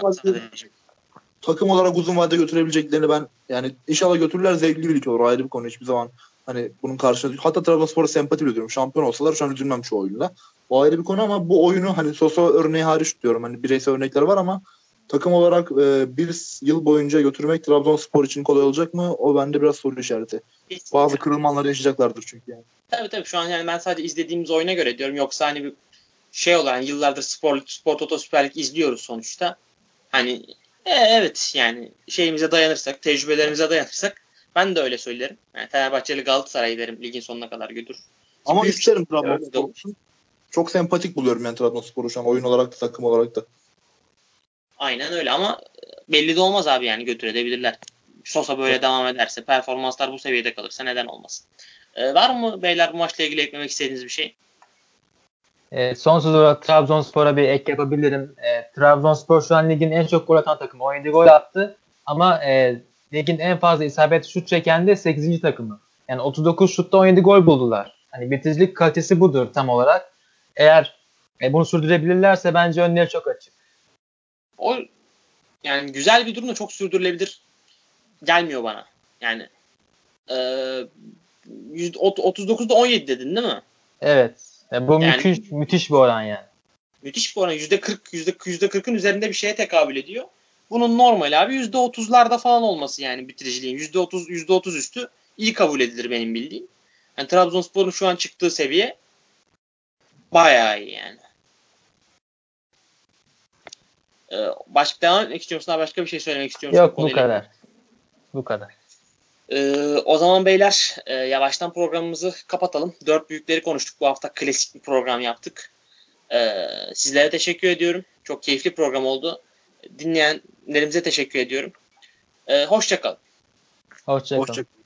takım olarak uzun vadede götürebileceklerini ben yani inşallah götürürler zevkli bir lig olur ayrı bir konu hiçbir zaman hani bunun karşısında hatta Trabzonspor'a sempati duyuyorum. Şampiyon olsalar şu an üzülmem şu oyunda. O ayrı bir konu ama bu oyunu hani Sosa örneği hariç diyorum. Hani bireysel örnekler var ama takım olarak e, bir yıl boyunca götürmek Trabzonspor için kolay olacak mı? O bende biraz soru işareti. Kesinlikle. Bazı kırılmalar yaşayacaklardır çünkü yani. Tabii tabii şu an yani ben sadece izlediğimiz oyuna göre diyorum. Yoksa hani bir şey olan yıllardır spor, spor toto süper lig izliyoruz sonuçta. Hani e, evet yani şeyimize dayanırsak, tecrübelerimize dayanırsak ben de öyle söylerim. Yani Fenerbahçeli Galatasaray derim ligin sonuna kadar götür. Ama Büyük isterim Trabzonspor Çok sempatik buluyorum yani Trabzonspor'u şu an oyun olarak da takım olarak da. Aynen öyle ama belli de olmaz abi yani götürebilirler. Sosa böyle evet. devam ederse, performanslar bu seviyede kalırsa neden olmasın. Ee, var mı beyler bu maçla ilgili eklemek istediğiniz bir şey? E, son söz olarak Trabzonspor'a bir ek yapabilirim. E, Trabzonspor şu an ligin en çok gol atan takımı. 17 gol attı ama e, ligin en fazla isabet şut çeken de 8. takımı. Yani 39 şutta 17 gol buldular. Hani bitiricilik kalitesi budur tam olarak. Eğer e, bunu sürdürebilirlerse bence önleri çok açık. O yani güzel bir durum da çok sürdürülebilir gelmiyor bana. Yani e, 39'da 17 dedin değil mi? Evet. Yani bu yani, müthiş müthiş bir oran yani. Müthiş bir oran. %40 %40'ın üzerinde bir şeye tekabül ediyor. Bunun normal abi %30'larda falan olması yani bitiriciliğin. %30 %30 üstü iyi kabul edilir benim bildiğim. Yani Trabzonspor'un şu an çıktığı seviye bayağı iyi yani. Ee, başka devam etmek istiyor musun? Başka bir şey söylemek istiyor musun? Yok bu kadar. Bu kadar. Ee, o zaman beyler e, yavaştan programımızı kapatalım. Dört büyükleri konuştuk. Bu hafta klasik bir program yaptık. Ee, sizlere teşekkür ediyorum. Çok keyifli program oldu. Dinleyenlerimize teşekkür ediyorum. Ee, Hoşçakalın. Hoşçakalın. Hoşça